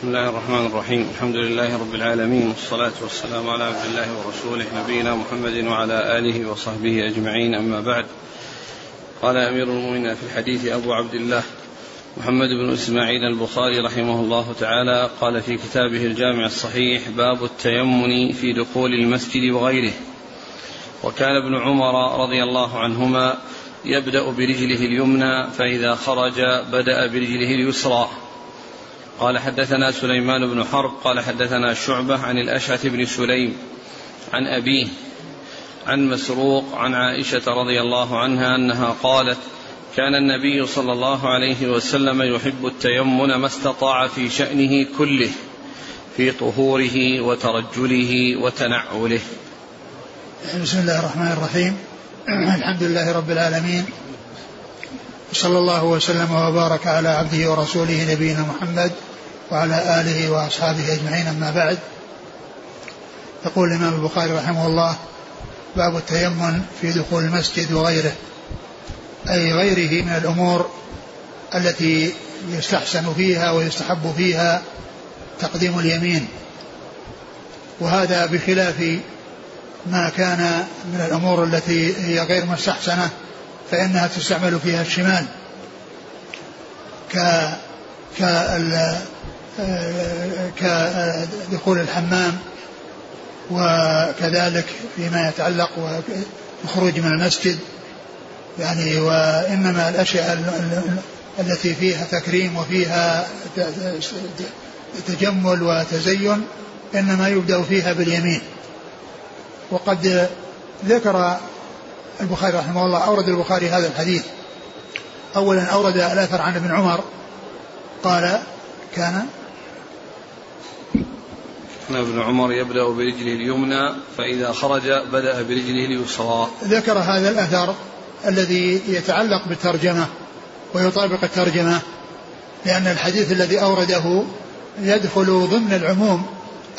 بسم الله الرحمن الرحيم. الحمد لله رب العالمين والصلاة والسلام على عبد الله ورسوله نبينا محمد وعلى آله وصحبه أجمعين. أما بعد قال أمير المؤمنين في الحديث أبو عبد الله محمد بن إسماعيل البخاري رحمه الله تعالى قال في كتابه الجامع الصحيح باب التيمن في دخول المسجد وغيره. وكان ابن عمر رضي الله عنهما يبدأ برجله اليمنى فإذا خرج بدأ برجله اليسرى. قال حدثنا سليمان بن حرب قال حدثنا شعبة عن الأشعث بن سليم عن أبيه عن مسروق عن عائشة رضي الله عنها أنها قالت كان النبي صلى الله عليه وسلم يحب التيمن ما استطاع في شأنه كله في طهوره وترجله وتنعله. بسم الله الرحمن الرحيم. الحمد لله رب العالمين. صلى الله وسلم وبارك على عبده ورسوله نبينا محمد وعلى آله وأصحابه أجمعين. أما بعد يقول الإمام البخاري رحمه الله باب التيمم في دخول المسجد وغيره أي غيره من الأمور التي يستحسن فيها ويستحب فيها تقديم اليمين. وهذا بخلاف ما كان من الأمور التي هي غير مستحسنة فإنها تستعمل فيها الشمال ك كدخول الحمام وكذلك فيما يتعلق بالخروج من المسجد يعني وإنما الأشياء التي فيها تكريم وفيها تجمل وتزين إنما يبدأ فيها باليمين. وقد ذكر البخاري رحمه الله أورد البخاري هذا الحديث. أولا أورد الأثر عن ابن عمر قال كان كان ابن عمر يبدأ برجله اليمنى فإذا خرج بدأ برجله اليسرى. ذكر هذا الأثر الذي يتعلق بالترجمة ويطابق الترجمة لأن الحديث الذي أورده يدخل ضمن العموم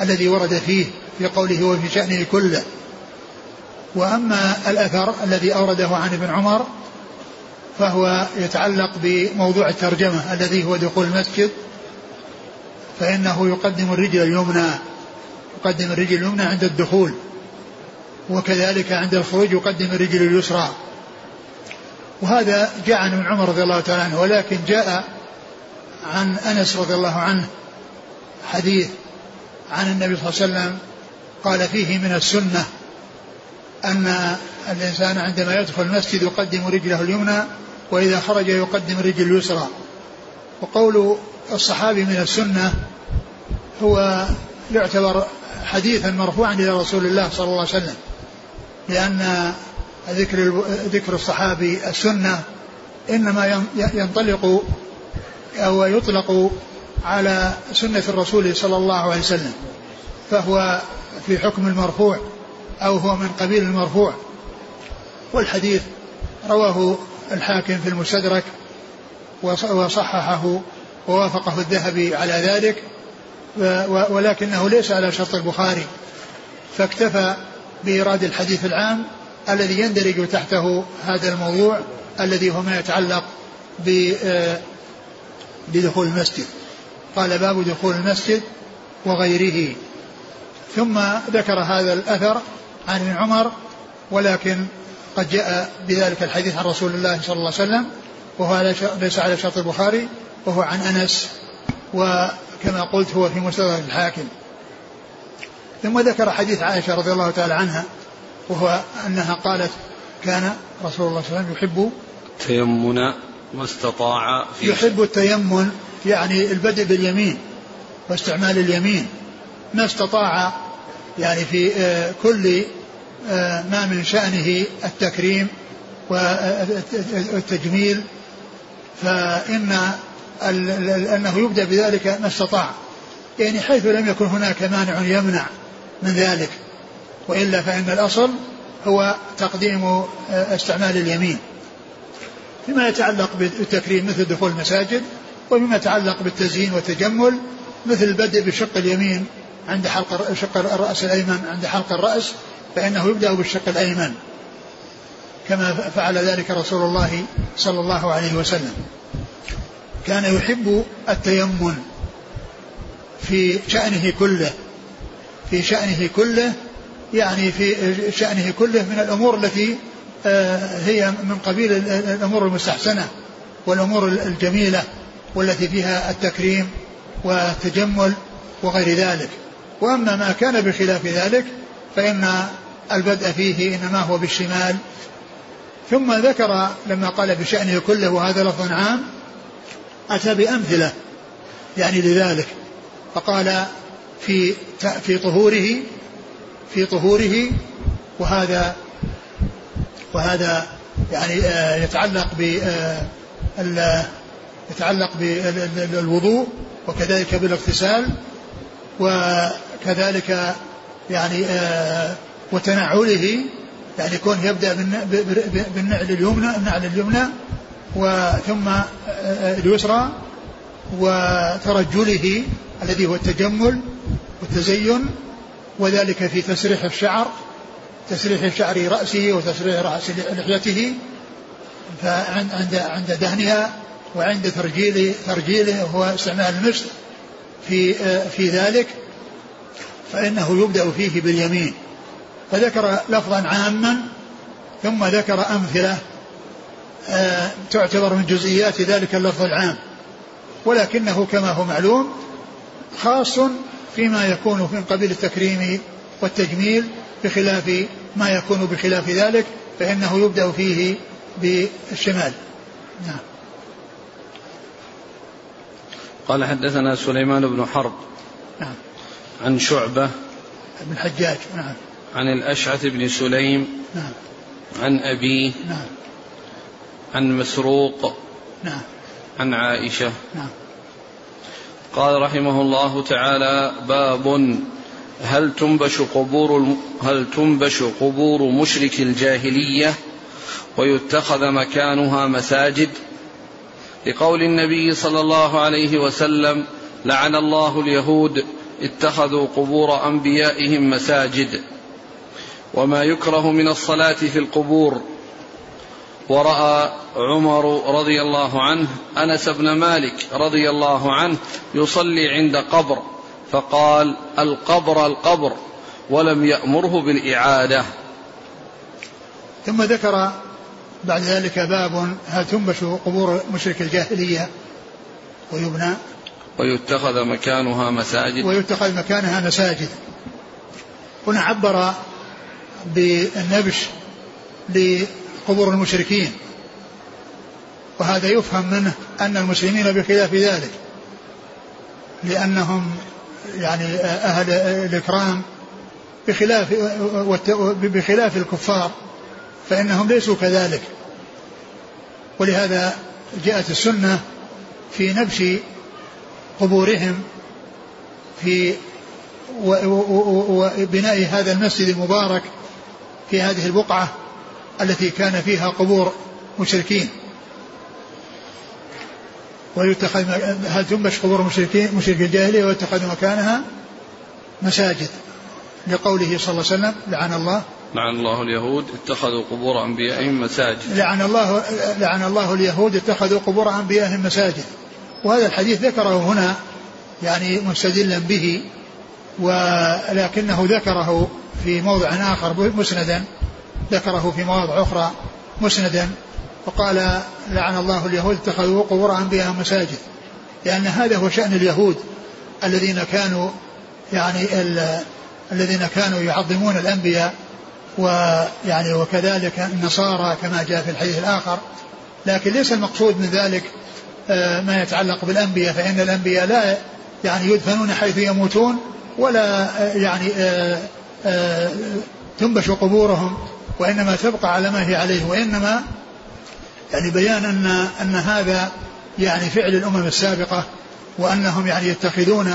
الذي ورد فيه في قوله وفي شأنه كله. وأما الأثر الذي أورده عن ابن عمر فهو يتعلق بموضوع الترجمة الذي هو دخول المسجد فإنه يقدم الرجل اليمنى. يقدم الرجل اليمنى عند الدخول وكذلك عند الخروج يقدم الرجل اليسرى. وهذا جاء عن ابن عمر رضي الله تعالى عنه ولكن جاء عن أنس رضي الله عنه حديث عن النبي صلى الله عليه وسلم قال فيه من السنة أن الإنسان عندما يدخل المسجد يقدم رجله اليمنى وإذا خرج يقدم الرجل اليسرى. وقول الصحابي من السنة هو يعتبر حديثا مرفوعا إلى رسول الله صلى الله عليه وسلم لأن ذكر ذكر الصحابي السنة إنما ينطلق أو يطلق على سنة الرسول صلى الله عليه وسلم فهو في حكم المرفوع أو هو من قبيل المرفوع. والحديث رواه الحاكم في المستدرك وصححه ووافقه الذهبي على ذلك. ولكنه ليس على شرط البخاري فاكتفى بإيراد الحديث العام الذي يندرج تحته هذا الموضوع الذي هو ما يتعلق بدخول المسجد. قال باب دخول المسجد وغيره. ثم ذكر هذا الأثر عن عمر ولكن قد جاء بذلك الحديث عن رسول الله صلى الله عليه وسلم وهو ليس على شرط البخاري وهو عن أنس وكما قلت هو في مستدرك الحاكم. ثم ذكر حديث عائشة رضي الله تعالى عنها وهو أنها قالت كان رسول الله صلى الله عليه وسلم يحب تيمن ما استطاع في يحب التيمن يعني البدء باليمين واستعمال اليمين. ما استطاع يعني في آه، كل آه، ما من شأنه التكريم والتجميل فإن أنه يبدأ بذلك ما استطاع. يعني حيث لم يكن هناك مانع يمنع من ذلك. وإلا فإن الأصل هو تقديم آه، استعمال اليمين. فيما يتعلق بالتكريم مثل دخول المساجد وفيما يتعلق بالتزيين والتجمل مثل البدء بشق اليمين عند حلق شق الرأس الأيمن عند حلق الرأس فإنه يبدأ بالشق الأيمن. كما فعل ذلك رسول الله صلى الله عليه وسلم. كان يحب التيمم في شأنه كله في شأنه كله يعني في شأنه كله من الأمور التي آه، هي من قبيل الأمور المستحسنة والأمور الجميلة والتي فيها التكريم والتجمل وغير ذلك. وأما ما كان بخلاف ذلك فإن البدء فيه إنما هو بالشمال. ثم ذكر لما قال بشأنه كله وهذا لفظ عام أتى بأمثلة يعني لذلك فقال في في طهوره في طهوره وهذا وهذا يعني آه، يتعلق ب آه، يتعلق بالوضوء وكذلك بالاغتسال وكذلك يعني آه، وتنعله يعني يكون يبدأ بالنعل اليمنى النعل اليمنى وثم اليسرى وترجله الذي هو التجمل والتزين وذلك في تسريح الشعر تسريح شعر رأسه وتسريح رأس لحيته فعند عند دهنها وعند ترجيل ترجيله هو استعمال المشط في في ذلك فإنه يبدأ فيه باليمين. فذكر لفظا عاما ثم ذكر أمثلة. آه، تعتبر من جزئيات ذلك اللفظ العام. ولكنه كما هو معلوم خاص فيما يكون من قبيل التكريم والتجميل بخلاف ما يكون بخلاف ذلك فإنه يبدأ فيه بالشمال. نعم. قال حدثنا سليمان بن حرب نعم. عن شعبة بن حجاج نعم. عن الأشعث بن سليم نعم. عن أبيه نعم. عن مسروق. نعم. عن عائشة. نعم. قال رحمه الله تعالى باب هل تنبش قبور هل تنبش قبور مشرك الجاهلية ويتخذ مكانها مساجد؟ لقول النبي صلى الله عليه وسلم لعن الله اليهود اتخذوا قبور أنبيائهم مساجد. وما يكره من الصلاة في القبور وراى عمر رضي الله عنه أنس بن مالك رضي الله عنه يصلي عند قبر فقال القبر القبر ولم يأمره بالإعادة. ثم ذكر بعد ذلك باب هل تنبش قبور مشرك الجاهلية ويبنى؟ ويتخذ مكانها مساجد. ويتخذ مكانها مساجد. هنا عبر بالنبش لقبور المشركين. وهذا يفهم منه أن المسلمين بخلاف ذلك لأنهم يعني أهل الإكرام بخلاف بخلاف الكفار فإنهم ليسوا كذلك. ولهذا جاءت السنة في نبش قبورهم في وبناء هذا المسجد المبارك في هذه البقعة. التي كان فيها قبور مشركين. ويتخذ هل تنبش قبور مشركين مشرك الجاهلية ويتخذ مكانها مساجد. لقوله صلى الله عليه وسلم لعن الله. لعن الله اليهود اتخذوا قبور أنبيائهم مساجد. لعن الله لعن الله اليهود اتخذوا قبور أنبيائهم مساجد. وهذا الحديث ذكره هنا يعني مستدلا به ولكنه ذكره في موضع آخر مسندا. ذكره في مواضع أخرى مسندا وقال لعن الله اليهود اتخذوا قبور أنبياء مساجد. لأن هذا هو شأن اليهود الذين كانوا يعني الذين كانوا يعظمون الأنبياء ويعني وكذلك النصارى كما جاء في الحديث الآخر. لكن ليس المقصود من ذلك آه، ما يتعلق بالأنبياء فإن الأنبياء لا يعني يدفنون حيث يموتون ولا آه، يعني آه، تنبش قبورهم. وإنما تبقى على ما هي عليه وإنما يعني بيان أن أن هذا يعني فعل الأمم السابقة وأنهم يعني يتخذون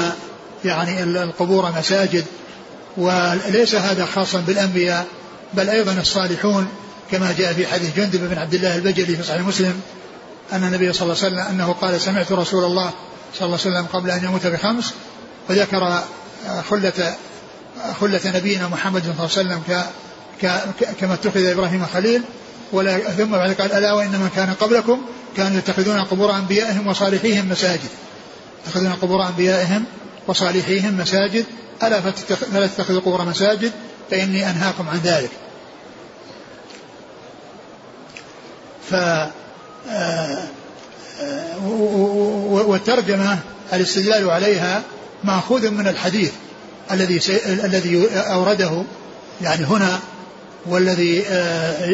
يعني القبور مساجد. وليس هذا خاصا بالأنبياء بل أيضا الصالحون كما جاء في حديث جندب بن عبد الله البجلي في صحيح مسلم أن النبي صلى الله عليه وسلم أنه قال سمعت رسول الله صلى الله عليه وسلم قبل أن يموت بخمس وذكر خلة خلة نبينا محمد صلى الله عليه وسلم كما اتخذ إبراهيم خليل ولا ثم بعد قال ألا وإن من كان قبلكم كانوا يتخذون قبور أنبيائهم وصالحيهم مساجد. يتخذون قبور أنبيائهم وصالحيهم مساجد. ألا فلا تتخذوا القبور مساجد فإني أنهاكم عن ذلك. ف آه، آه، والترجمة الاستدلال عليها مأخوذ من الحديث الذي الذي أورده. يعني هنا والذي آه،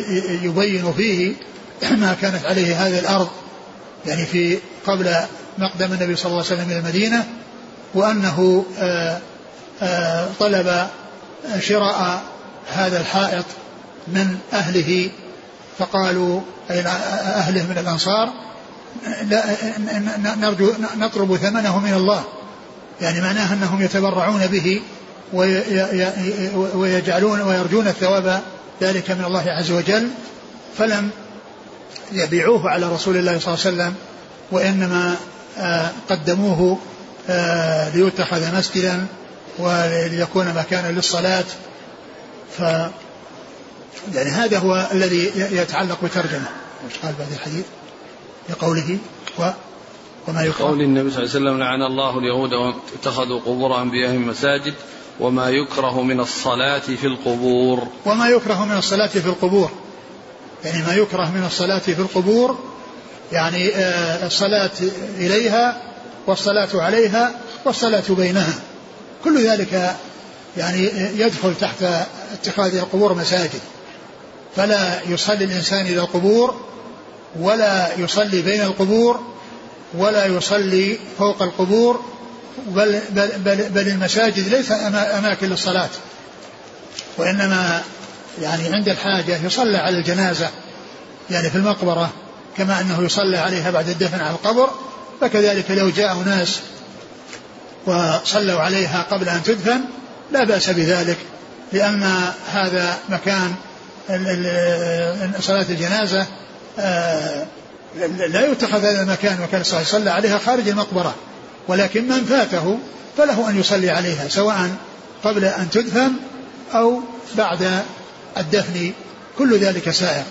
يبين فيه ما كانت عليه هذه الأرض يعني في قبل مقدم النبي صلى الله عليه وسلم إلى المدينة وأنه طلب شراء هذا الحائط من أهله فقالوا أي أهله من الأنصار نرجو نطلب ثمنه من الله. يعني معناه أنهم يتبرعون به ويجعلون ويرجون الثواب ذلك من الله عز وجل فلم يبيعوه على رسول الله صلى الله عليه وسلم وإنما آه، قدموه آه، ليتخذ مسجدا وليكون مكانا للصلاة. ف يعني هذا هو الذي يتعلق بترجمة. إيش قال بعد الحديث؟ لقوله و وما يكره قول النبي صلى الله عليه وسلم لعن الله اليهود اتخذوا قبور أنبيائهم مساجد. وما يكره من الصلاة في القبور. وما يكره من الصلاة في القبور. يعني ما يكره من الصلاة في القبور يعني آه، الصلاة إليها والصلاة عليها والصلاة بينها. كل ذلك يعني يدخل تحت اتخاذ القبور مساجد. فلا يصلي الإنسان إلى القبور ولا يصلي بين القبور ولا يصلي فوق القبور بل, بل, بل, بل المساجد ليس أماكن للصلاة. وإنما يعني عند الحاجة يصلى على الجنازة يعني في المقبرة كما أنه يصلى عليها بعد الدفن على القبر. فكذلك لو جاء ناس وصلوا عليها قبل أن تدفن لا بأس بذلك. لأن هذا مكان صلاة الجنازة آه، لا يتخذ هذا المكان مكان الصلاة يصلى عليها خارج المقبرة. ولكن من فاته فله أن يصلي عليها سواء قبل أن تدفن أو بعد الدفن كل ذلك سائر.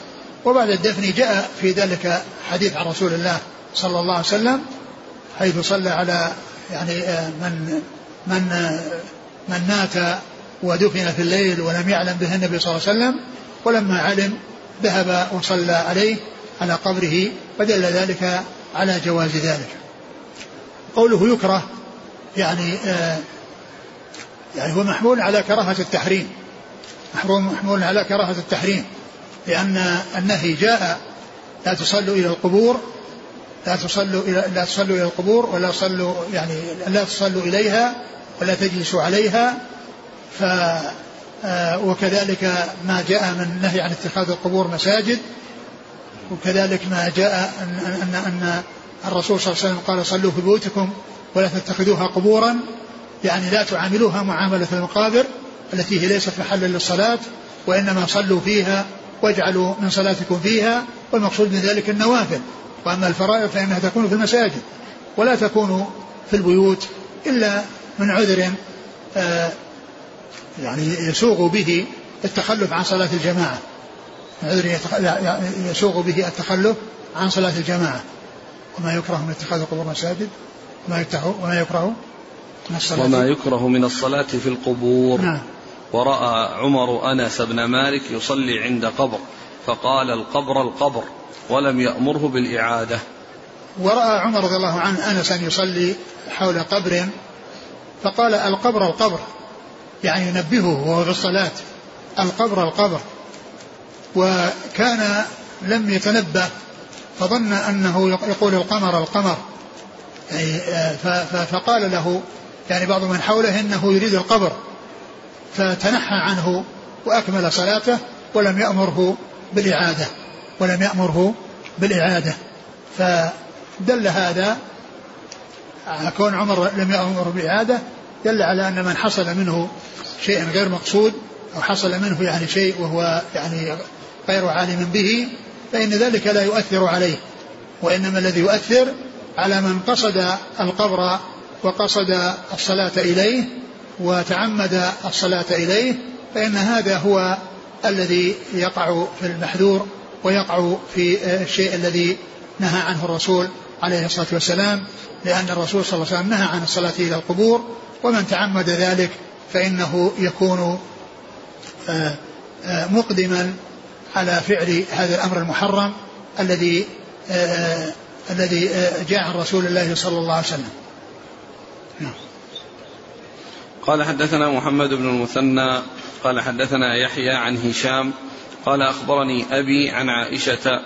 وبعد الدفن جاء في ذلك حديث عن رسول الله صلى الله عليه وسلم حيث صلى على يعني آه، من من من مات ودفن في الليل ولم يعلم به النبي صلى الله عليه وسلم ولما علم ذهب وصلى عليه على قبره فدل ذلك على جواز ذلك. قوله يكره يعني آه يعني هو محمول على كراهة التحريم. محمول على كراهة التحريم. لأن النهي جاء لا تصلوا إلى القبور لا تصلوا إلى لا تصلوا إلى القبور ولا تصلوا يعني لا تصلوا إليها ولا تجلسوا عليها. ف آه، وكذلك ما جاء من نهي عن اتخاذ القبور مساجد وكذلك ما جاء أن, أن, أن الرسول صلى الله عليه وسلم قال صلوا في بيوتكم ولا تتخذوها قبورا يعني لا تعاملوها معاملة المقابر التي هي ليست محلا للصلاة وإنما صلوا فيها واجعلوا من صلاتكم فيها والمقصود من ذلك النوافل. وأما الفرائض فإنها تكون في المساجد ولا تكون في البيوت إلا من عذر آه، يعني يسوغ به التخلف عن صلاة الجماعة. عذر يسوغ به التخلف عن صلاة الجماعة. وما يكره من اتخاذ القبور مساجد وما وما يكره من الصلاة. وما يكره من الصلاة في القبور. نعم. ورأى عمر أنس بن مالك يصلي عند قبر فقال القبر القبر ولم يأمره بالإعادة. ورأى عمر رضي الله عنه أنسا يصلي حول قبر فقال القبر القبر يعني ينبهه وهو في الصلاة القبر القبر. وكان لم يتنبه فظن أنه يقول القمر القمر. يعني فقال له يعني بعض من حوله إنه يريد القبر. فتنحى عنه وأكمل صلاته ولم يأمره بالإعادة ولم يأمره بالإعادة. فدل هذا كون عمر لم يأمر بالإعادة دل على أن من حصل منه شيء غير مقصود أو حصل منه يعني شيء وهو يعني غير عالم به فإن ذلك لا يؤثر عليه وإنما الذي يؤثر على من قصد القبر وقصد الصلاة إليه وتعمد الصلاة إليه فإن هذا هو الذي يقع في المحذور ويقع في الشيء الذي نهى عنه الرسول عليه الصلاة والسلام لأن الرسول صلى الله عليه وسلم نهى عن الصلاة إلى القبور ومن تعمد ذلك فإنه يكون آه، آه، مقدما على فعل هذا الأمر المحرم الذي آه، الذي جاء عن رسول الله صلى الله عليه وسلم نعم. قال حدثنا محمد بن المثنى قال حدثنا يحيى عن هشام قال أخبرني أبي عن عائشة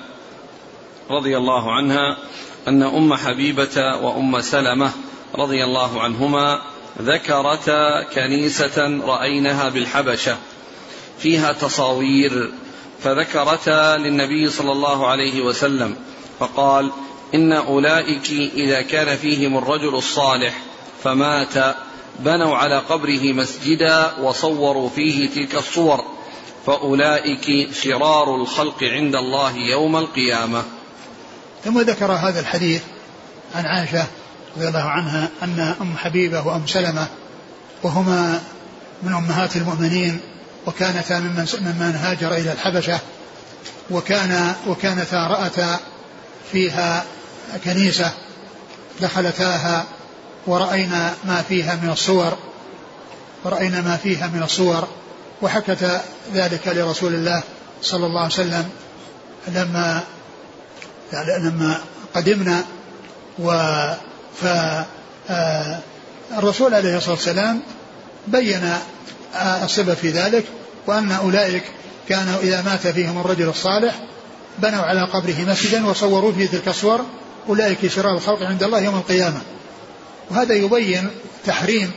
رضي الله عنها أن أم حبيبة وأم سلمة رضي الله عنهما ذكرتا كنيسة رأينها بالحبشة فيها تصاوير فذكرتا للنبي صلى الله عليه وسلم فقال إن أولئك إذا كان فيهم الرجل الصالح فمات بنوا على قبره مسجدا وصوروا فيه تلك الصور فأولئك شرار الخلق عند الله يوم القيامة. ثم ذكر هذا الحديث عن عائشة رضي الله عنها أن أم حبيبة وأم سلمة وهما من أمهات المؤمنين وكانتا ممن ممن هاجر إلى الحبشة وكان وكانتا رأتا فيها كنيسة دخلتاها ورأينا ما فيها من الصور ورأينا ما فيها من الصور وحكت ذلك لرسول الله صلى الله عليه وسلم لما يعني لما قدمنا و ف آه، الرسول عليه الصلاة والسلام بين السبب في ذلك وأن أولئك كانوا إذا مات فيهم الرجل الصالح بنوا على قبره مسجدا وصوروا فيه تلك الصور أولئك شرار الخلق عند الله يوم القيامة. وهذا يبين تحريم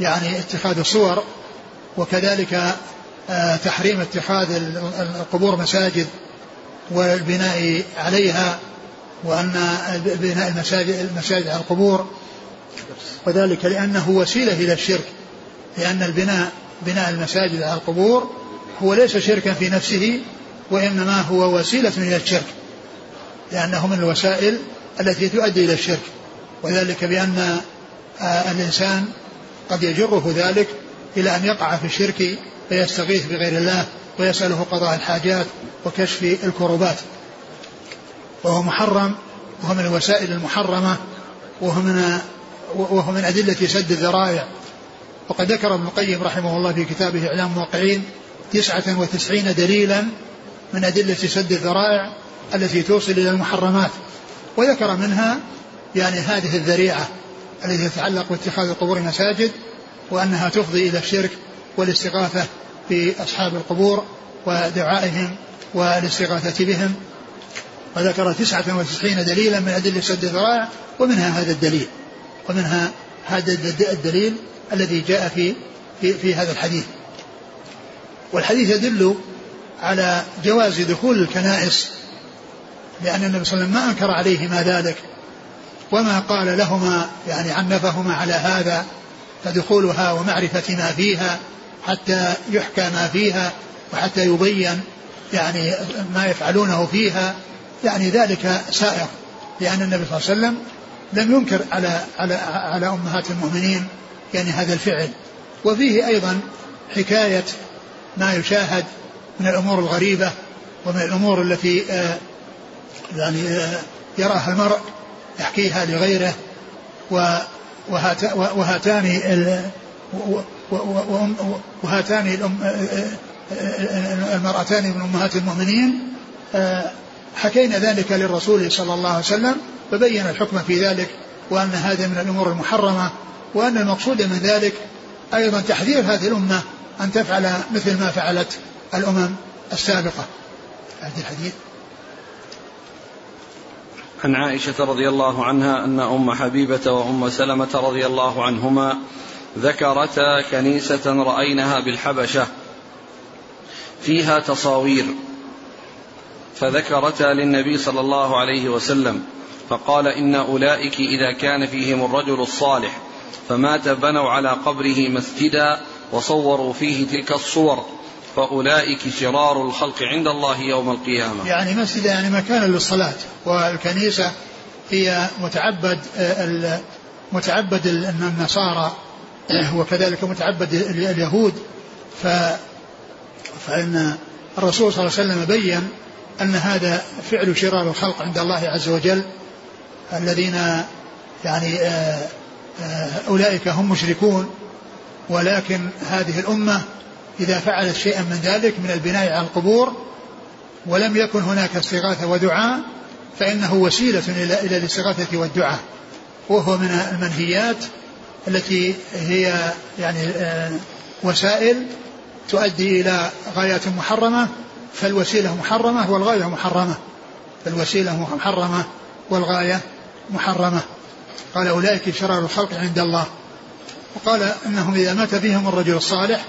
يعني اتخاذ الصور وكذلك آه، تحريم اتخاذ القبور مساجد والبناء عليها وأن بناء المساجد المساجد على القبور. وذلك لأنه وسيلة إلى الشرك لأن البناء بناء المساجد على القبور هو ليس شركا في نفسه وإنما هو وسيلة إلى الشرك لأنه من الوسائل التي تؤدي إلى الشرك وذلك بأن آه، الإنسان قد يجره ذلك إلى أن يقع في الشرك فيستغيث بغير الله ويسأله قضاء الحاجات وكشف الكروبات. وهو محرم وهو من الوسائل المحرمة وهو من وهو من أدلة سد الذرائع. وقد ذكر ابن القيم رحمه الله في كتابه إعلام الموقعين تسعة وتسعين دليلا من أدلة سد الذرائع التي توصل إلى المحرمات. وذكر منها يعني هذه الذريعة التي تتعلق باتخاذ القبور مساجد وأنها تفضي إلى الشرك والاستغاثة بأصحاب القبور ودعائهم والاستغاثة بهم. وذكر تسعة وتسعين دليلا من أدلة سد الذرائع ومنها هذا الدليل. ومنها هذا الدليل الذي جاء في في, في هذا الحديث. والحديث يدل على جواز دخول الكنائس لأن النبي صلى الله عليه وسلم ما أنكر عليهما ذلك وما قال لهما يعني عنفهما على هذا فدخولها ومعرفة ما فيها حتى يحكى ما فيها وحتى يبين يعني ما يفعلونه فيها يعني ذلك سائر لأن النبي صلى الله عليه وسلم لم ينكر على على على أمهات المؤمنين يعني هذا الفعل. وفيه أيضا حكاية ما يشاهد من الأمور الغريبة ومن الأمور التي آه، يعني آه، يراها المرء يحكيها لغيره وهاتان وهاتان المرأتان من أمهات المؤمنين. حكينا ذلك للرسول صلى الله عليه وسلم فبين الحكم في ذلك وأن هذا من الأمور المحرمة. وأن المقصود من ذلك أيضا تحذير هذه الأمة أن تفعل مثل ما فعلت الأمم السابقة. هذا الحديث. عن عائشة رضي الله عنها أن أم حبيبة وأم سلمة رضي الله عنهما ذكرتا كنيسة رأينها بالحبشة فيها تصاوير فذكرتا للنبي صلى الله عليه وسلم فقال إن أولئك إذا كان فيهم الرجل الصالح فمات بنوا على قبره مسجدا وصوروا فيه تلك الصور. فأولئك شرار الخلق عند الله يوم القيامة. يعني مسجد يعني مكان للصلاة والكنيسة هي متعبد متعبد النصارى وكذلك متعبد اليهود. ف فإن الرسول صلى الله عليه وسلم بين أن هذا فعل شرار الخلق عند الله عز وجل الذين يعني آه، آه، أولئك هم مشركون ولكن هذه الأمة إذا فعلت شيئا من ذلك من البناء على القبور ولم يكن هناك استغاثة ودعاء فإنه وسيلة إلى الاستغاثة والدعاء وهو من المنهيات التي هي يعني آه، وسائل تؤدي إلى غايات محرمة فالوسيلة محرمة والغاية محرمة فالوسيلة محرمة والغاية محرمة. قال أولئك شرار الخلق عند الله. وقال إنهم إذا مات فيهم الرجل الصالح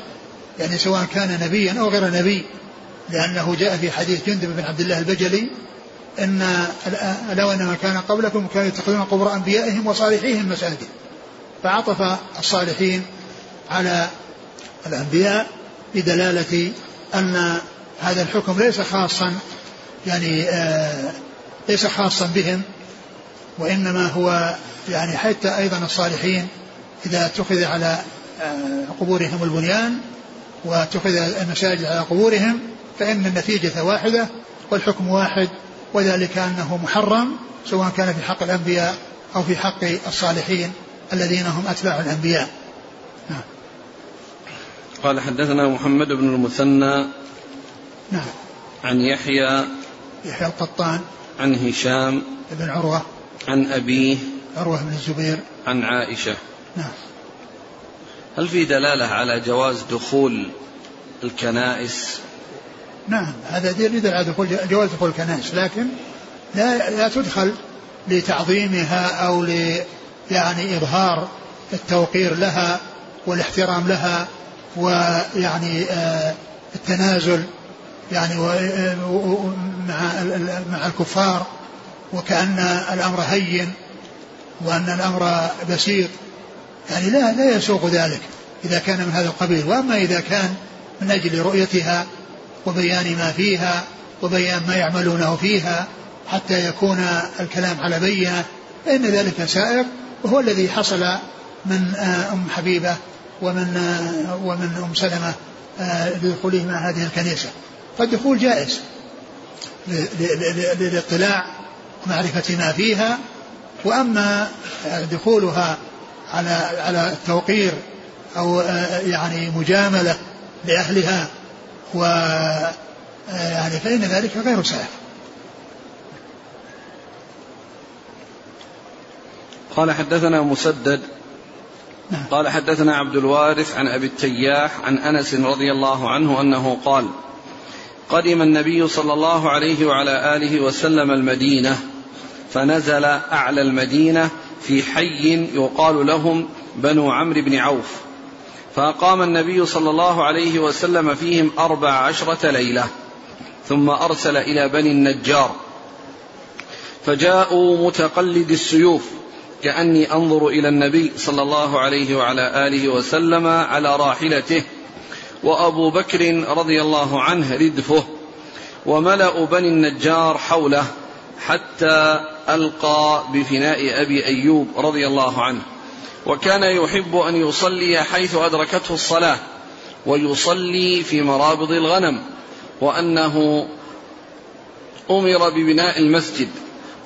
يعني سواء كان نبيا أو غير نبي لأنه جاء في حديث جندب بن عبد الله البجلي إن لو ما كان قبلكم كانوا يتخذون قبور أنبيائهم وصالحيهم مساجد. فعطف الصالحين على الأنبياء بدلالة أن هذا الحكم ليس خاصا يعني آه ليس خاصا بهم. وإنما هو يعني حتى أيضا الصالحين إذا اتخذ على آه، قبورهم البنيان واتخذ المساجد على قبورهم فإن النتيجة واحدة والحكم واحد وذلك أنه محرم سواء كان في حق الأنبياء أو في حق الصالحين الذين هم أتباع الأنبياء. نعم. قال حدثنا محمد بن المثنى نعم. عن يحيى يحيى القطان عن هشام بن عروة. عن أبيه عروة بن الزبير. عن عائشة. نعم. هل في دلالة على جواز دخول الكنائس؟ نعم هذا يدل على دخول جواز دخول الكنائس لكن لا لا تدخل لتعظيمها أو ل يعني إظهار التوقير لها والاحترام لها ويعني آه التنازل يعني مع مع الكفار. وكأن الأمر هين وأن الأمر بسيط. يعني لا لا يسوق ذلك إذا كان من هذا القبيل. وأما إذا كان من أجل رؤيتها وبيان ما فيها وبيان ما يعملونه فيها حتى يكون الكلام على بينة فإن ذلك سائق وهو الذي حصل من أم حبيبة ومن ومن أم سلمة آه، لدخوله مع هذه الكنيسة. فالدخول جائز للاطلاع ومعرفة ما فيها وأما دخولها على على التوقير أو يعني مجاملة لأهلها و يعني فإن ذلك غير سائغ قال حدثنا مسدد نعم. قال حدثنا عبد الوارث عن أبي التياح عن أنس رضي الله عنه أنه قال قدم النبي صلى الله عليه وعلى آله وسلم المدينة فنزل أعلى المدينة في حي يقال لهم بنو عمرو بن عوف. فأقام النبي صلى الله عليه وسلم فيهم أربع عشرة ليلة ثم أرسل إلى بني النجار. فجاءوا متقلد السيوف كأني أنظر إلى النبي صلى الله عليه وعلى آله وسلم على راحلته وأبو بكر رضي الله عنه ردفه وملأ بني النجار حوله. حتى ألقى بفناء أبي أيوب رضي الله عنه. وكان يحب أن يصلي حيث أدركته الصلاة ويصلي في مرابض الغنم وأنه أمر ببناء المسجد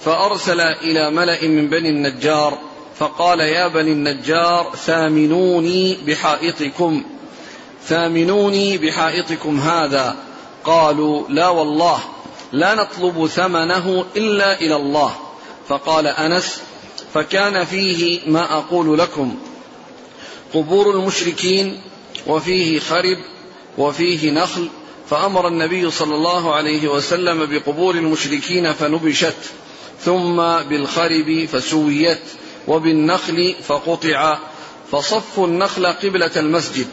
فأرسل إلى ملأ من بني النجار فقال يا بني النجار ثامنوني بحائطكم ثامنوني بحائطكم هذا. قالوا لا والله. لا نطلب ثمنه إلا إلى الله. فقال أنس فكان فيه ما أقول لكم. قبور المشركين وفيه خرب وفيه نخل فأمر النبي صلى الله عليه وسلم بقبور المشركين فنبشت. ثم بالخرب فسويت وبالنخل فقطع. فصفوا النخل قبلة المسجد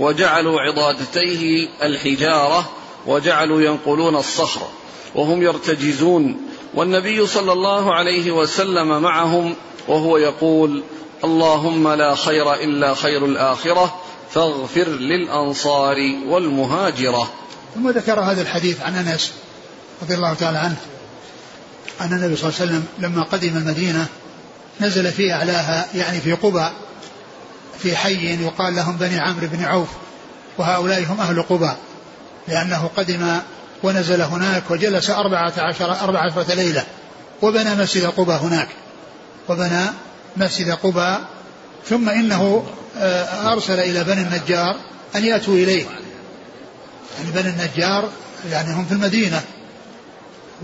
وجعلوا عضادتيه الحجارة وجعلوا ينقلون الصخر. وهم يرتجزون والنبي صلى الله عليه وسلم معهم وهو يقول اللهم لا خير إلا خير الآخرة فاغفر للأنصار والمهاجرة. ثم ذكر هذا الحديث عن أنس رضي الله تعالى عنه أن النبي صلى الله عليه وسلم لما قدم المدينة نزل في أعلاها يعني في قبى في حي يقال لهم بني عمرو بن عوف وهؤلاء هم أهل قبى لأنه قدم ونزل هناك وجلس أربعة عشر أربعة عشرة ليلة وبنى مسجد قبى هناك. وبنى مسجد قباء. ثم إنه آه، أرسل إلى بني النجار أن يأتوا إليه. يعني بني النجار يعني هم في المدينة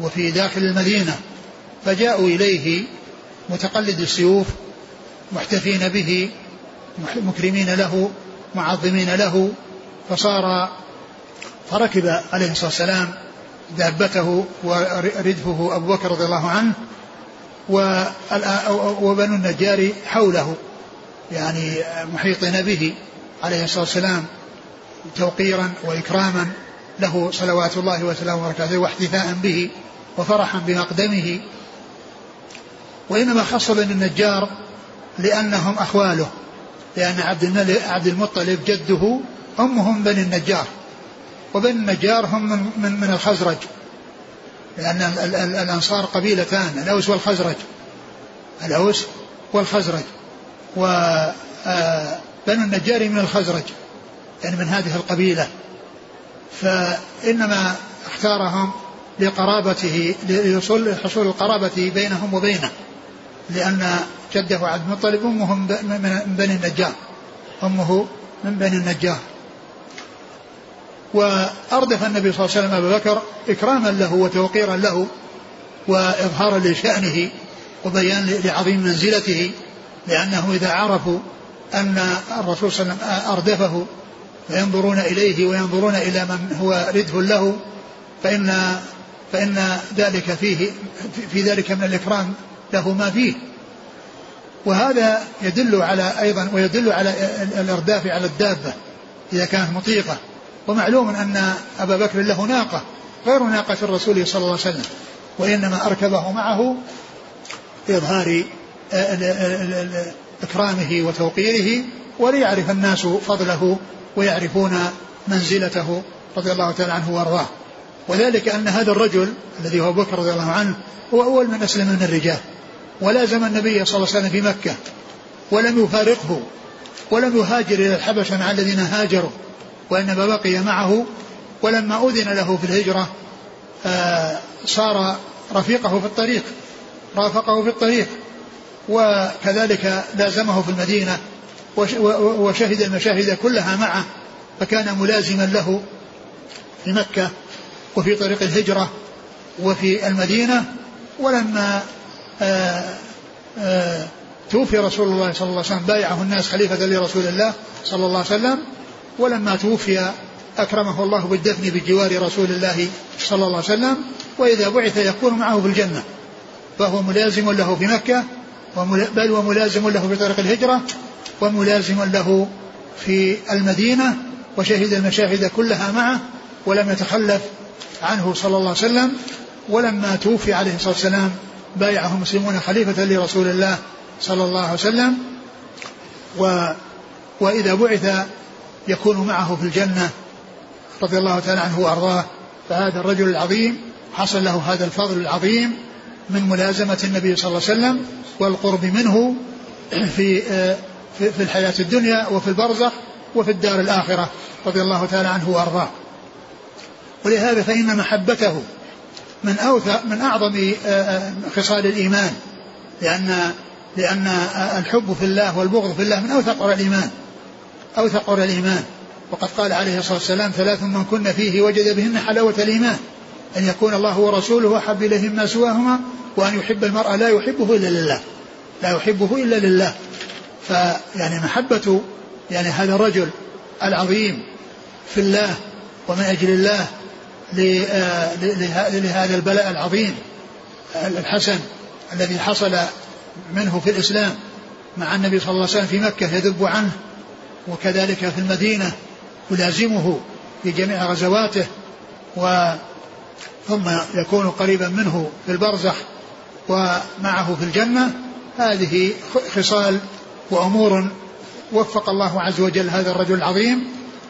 وفي داخل المدينة. فجاءوا إليه متقلد السيوف محتفين به مكرمين له معظمين له. فصار فركب عليه الصلاة والسلام دابته وردفه أبو بكر رضي الله عنه وبنو النجار حوله يعني محيطين به عليه الصلاة والسلام توقيرا وإكراما له صلوات الله وسلامه وبركاته واحتفاء به وفرحا بمقدمه. وإنما خص بني النجار لأنهم أخواله لأن عبد عبد المطلب جده أمهم بني النجار. وبني النجار هم من, من, من الخزرج. لأن الأنصار قبيلتان الأوس والخزرج. الأوس والخزرج. وبنو النجار من الخزرج يعني من هذه القبيلة. فإنما اختارهم لقرابته لحصول حصول القرابة بينهم وبينه. لأن جده عبد المطلب أمه من بني النجار. أمه من بني النجار. وأردف النبي صلى الله عليه وسلم أبا بكر إكراما له وتوقيرا له وإظهارا لشأنه وبيان لعظيم منزلته لأنه إذا عرفوا أن الرسول صلى الله عليه وسلم أردفه فينظرون إليه وينظرون إلى من هو ردف له فإن فإن ذلك فيه في ذلك من الإكرام له ما فيه. وهذا يدل على أيضا ويدل على الإرداف على الدابة إذا كانت مطيقة. ومعلوم أن أبا بكر له ناقة غير ناقة الرسول صلى الله عليه وسلم وإنما أركبه معه لإظهار إكرامه وتوقيره وليعرف الناس فضله ويعرفون منزلته رضي الله تعالى عنه وأرضاه. وذلك أن هذا الرجل الذي هو بكر رضي الله عنه هو أول من أسلم من الرجال ولازم النبي صلى الله عليه وسلم في مكة ولم يفارقه ولم يهاجر إلى الحبشة مع الذين هاجروا. وانما بقي معه ولما أذن له في الهجرة آه، صار رفيقه في الطريق رافقه في الطريق وكذلك لازمه في المدينة وشهد المشاهد كلها معه فكان ملازما له في مكة وفي طريق الهجرة وفي المدينة ولما آه، آه، توفي رسول الله صلى الله عليه وسلم بايعه الناس خليفة لرسول الله صلى الله عليه وسلم ولما توفي أكرمه الله بالدفن بجوار رسول الله صلى الله عليه وسلم وإذا بعث يكون معه في الجنة. فهو ملازم له في مكة بل وملازم له في طريق الهجرة وملازم له في المدينة وشهد المشاهد كلها معه ولم يتخلف عنه صلى الله عليه وسلم. ولما توفي عليه الصلاة والسلام بايعه المسلمون خليفة لرسول الله صلى الله عليه وسلم. و وإذا بعث يكون معه في الجنة رضي الله تعالى عنه وأرضاه. فهذا الرجل العظيم حصل له هذا الفضل العظيم من ملازمة النبي صلى الله عليه وسلم والقرب منه في في الحياة الدنيا وفي البرزخ وفي الدار الآخرة رضي الله تعالى عنه وأرضاه. ولهذا فإن محبته من أوثق من أعظم آه، خصال الإيمان لأن لأن الحب في الله والبغض في الله من أوثق الإيمان. أوثق الإيمان. وقد قال عليه الصلاة والسلام ثلاث من كن فيه وجد بهن حلاوة الإيمان. أن يكون الله ورسوله أحب إليه مما سواهما وأن يحب المرء لا يحبه إلا لله. لا يحبه إلا لله. فيعني محبة يعني هذا الرجل العظيم في الله ومن أجل الله آه، لهذا البلاء العظيم الحسن الذي حصل منه في الإسلام مع النبي صلى الله عليه وسلم في مكة يذب عنه. وكذلك في المدينة يلازمه في جميع غزواته و ثم يكون قريبا منه في البرزخ ومعه في الجنة. هذه خصال وأمور وفق الله عز وجل هذا الرجل العظيم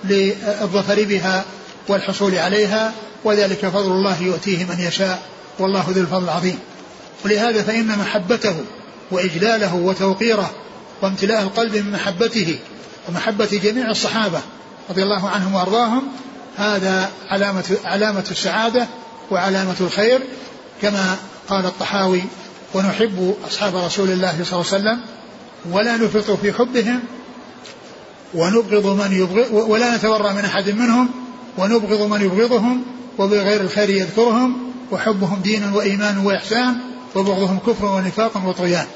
للظفر بها والحصول عليها وذلك فضل الله يؤتيه من يشاء والله ذو الفضل العظيم. ولهذا فإن محبته وإجلاله وتوقيره وامتلاء القلب من محبته ومحبة جميع الصحابة رضي الله عنهم وأرضاهم هذا علامة علامة السعادة وعلامة الخير كما قال الطحاوي ونحب أصحاب رسول الله صلى الله عليه وسلم ولا نفرط في حبهم ونبغض من يبغض ولا نتورع من أحد منهم ونبغض من يبغضهم وبغير الخير يذكرهم وحبهم دين وإيمان وإحسان وبغضهم كفر ونفاق وطغيان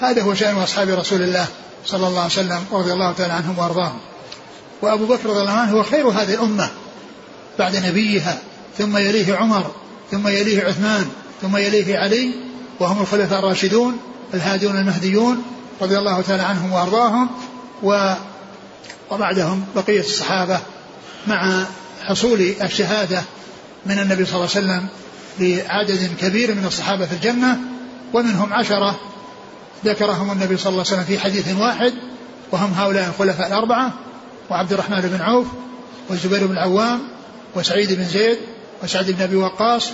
هذا هو شأن أصحاب رسول الله صلى الله عليه وسلم رضي الله تعالى عنهم وأرضاهم. وأبو بكر رضي الله عنه هو خير هذه الأمة. بعد نبيها ثم يليه عمر ثم يليه عثمان ثم يليه علي وهم الخلفاء الراشدون الهادون المهديون رضي الله تعالى عنهم وأرضاهم و وبعدهم بقية الصحابة مع حصول الشهادة من النبي صلى الله عليه وسلم لعدد كبير من الصحابة في الجنة ومنهم عشرة ذكرهم النبي صلى الله عليه وسلم في حديث واحد وهم هؤلاء الخلفاء الأربعة وعبد الرحمن بن عوف والزبير بن العوام وسعيد بن زيد وسعد بن أبي وقاص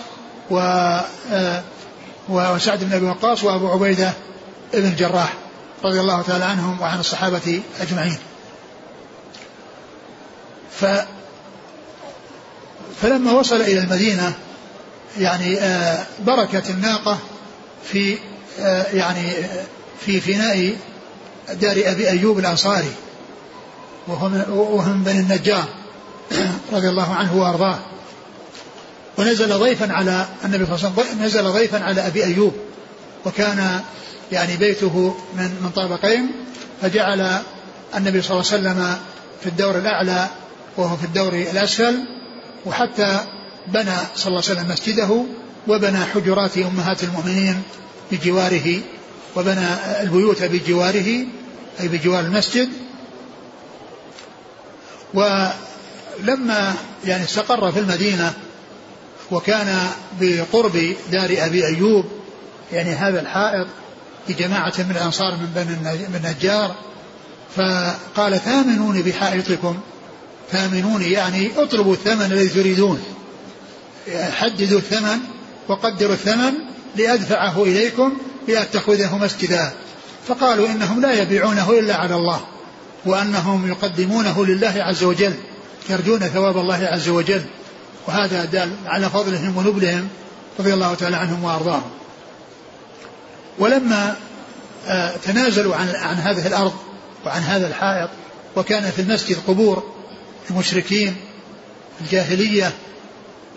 و آه، وسعد بن أبي وقاص وأبو عبيدة بن الجراح رضي الله تعالى عنهم وعن الصحابة أجمعين. ف فلما وصل إلى المدينة يعني آه، بركت الناقة في آه، يعني في فناء دار أبي أيوب الأنصاري وهم وهم بني النجار رضي الله عنه وأرضاه. ونزل ضيفا على النبي صلى الله عليه وسلم نزل ضيفا على أبي أيوب وكان يعني بيته من من طابقين فجعل النبي صلى الله عليه وسلم في الدور الأعلى وهو في الدور الأسفل وحتى بنى صلى الله عليه وسلم مسجده وبنى حجرات أمهات المؤمنين بجواره وبنى البيوت بجواره أي بجوار المسجد. ولما يعني استقر في المدينة وكان بقرب دار أبي أيوب يعني هذا الحائط لجماعة من الأنصار من بني النجار فقال ثامنوني بحائطكم. ثامنوني يعني اطلبوا الثمن الذي تريدون. حددوا الثمن وقدروا الثمن لأدفعه إليكم لأتخذه مسجدا فقالوا إنهم لا يبيعونه إلا على الله وأنهم يقدمونه لله عز وجل يرجون ثواب الله عز وجل. وهذا دال على فضلهم ونبلهم رضي الله تعالى عنهم وأرضاهم. ولما آه، تنازلوا عن عن هذه الأرض وعن هذا الحائط وكان في المسجد قبور المشركين الجاهلية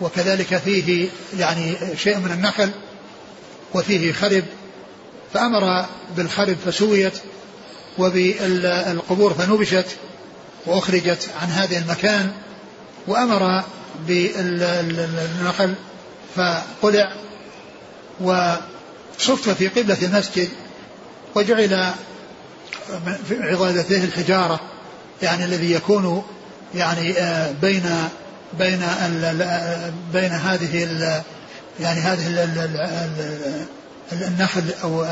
وكذلك فيه يعني شيء من النخل وفيه خرب فأمر بالخرب فسويت وبالقبور فنبشت وأخرجت عن هذا المكان وأمر بالنخل فقلع وصف في قبلة المسجد وجعل في عضادته الحجارة يعني الذي يكون يعني آه، بين بين بين هذه يعني هذه النخل أو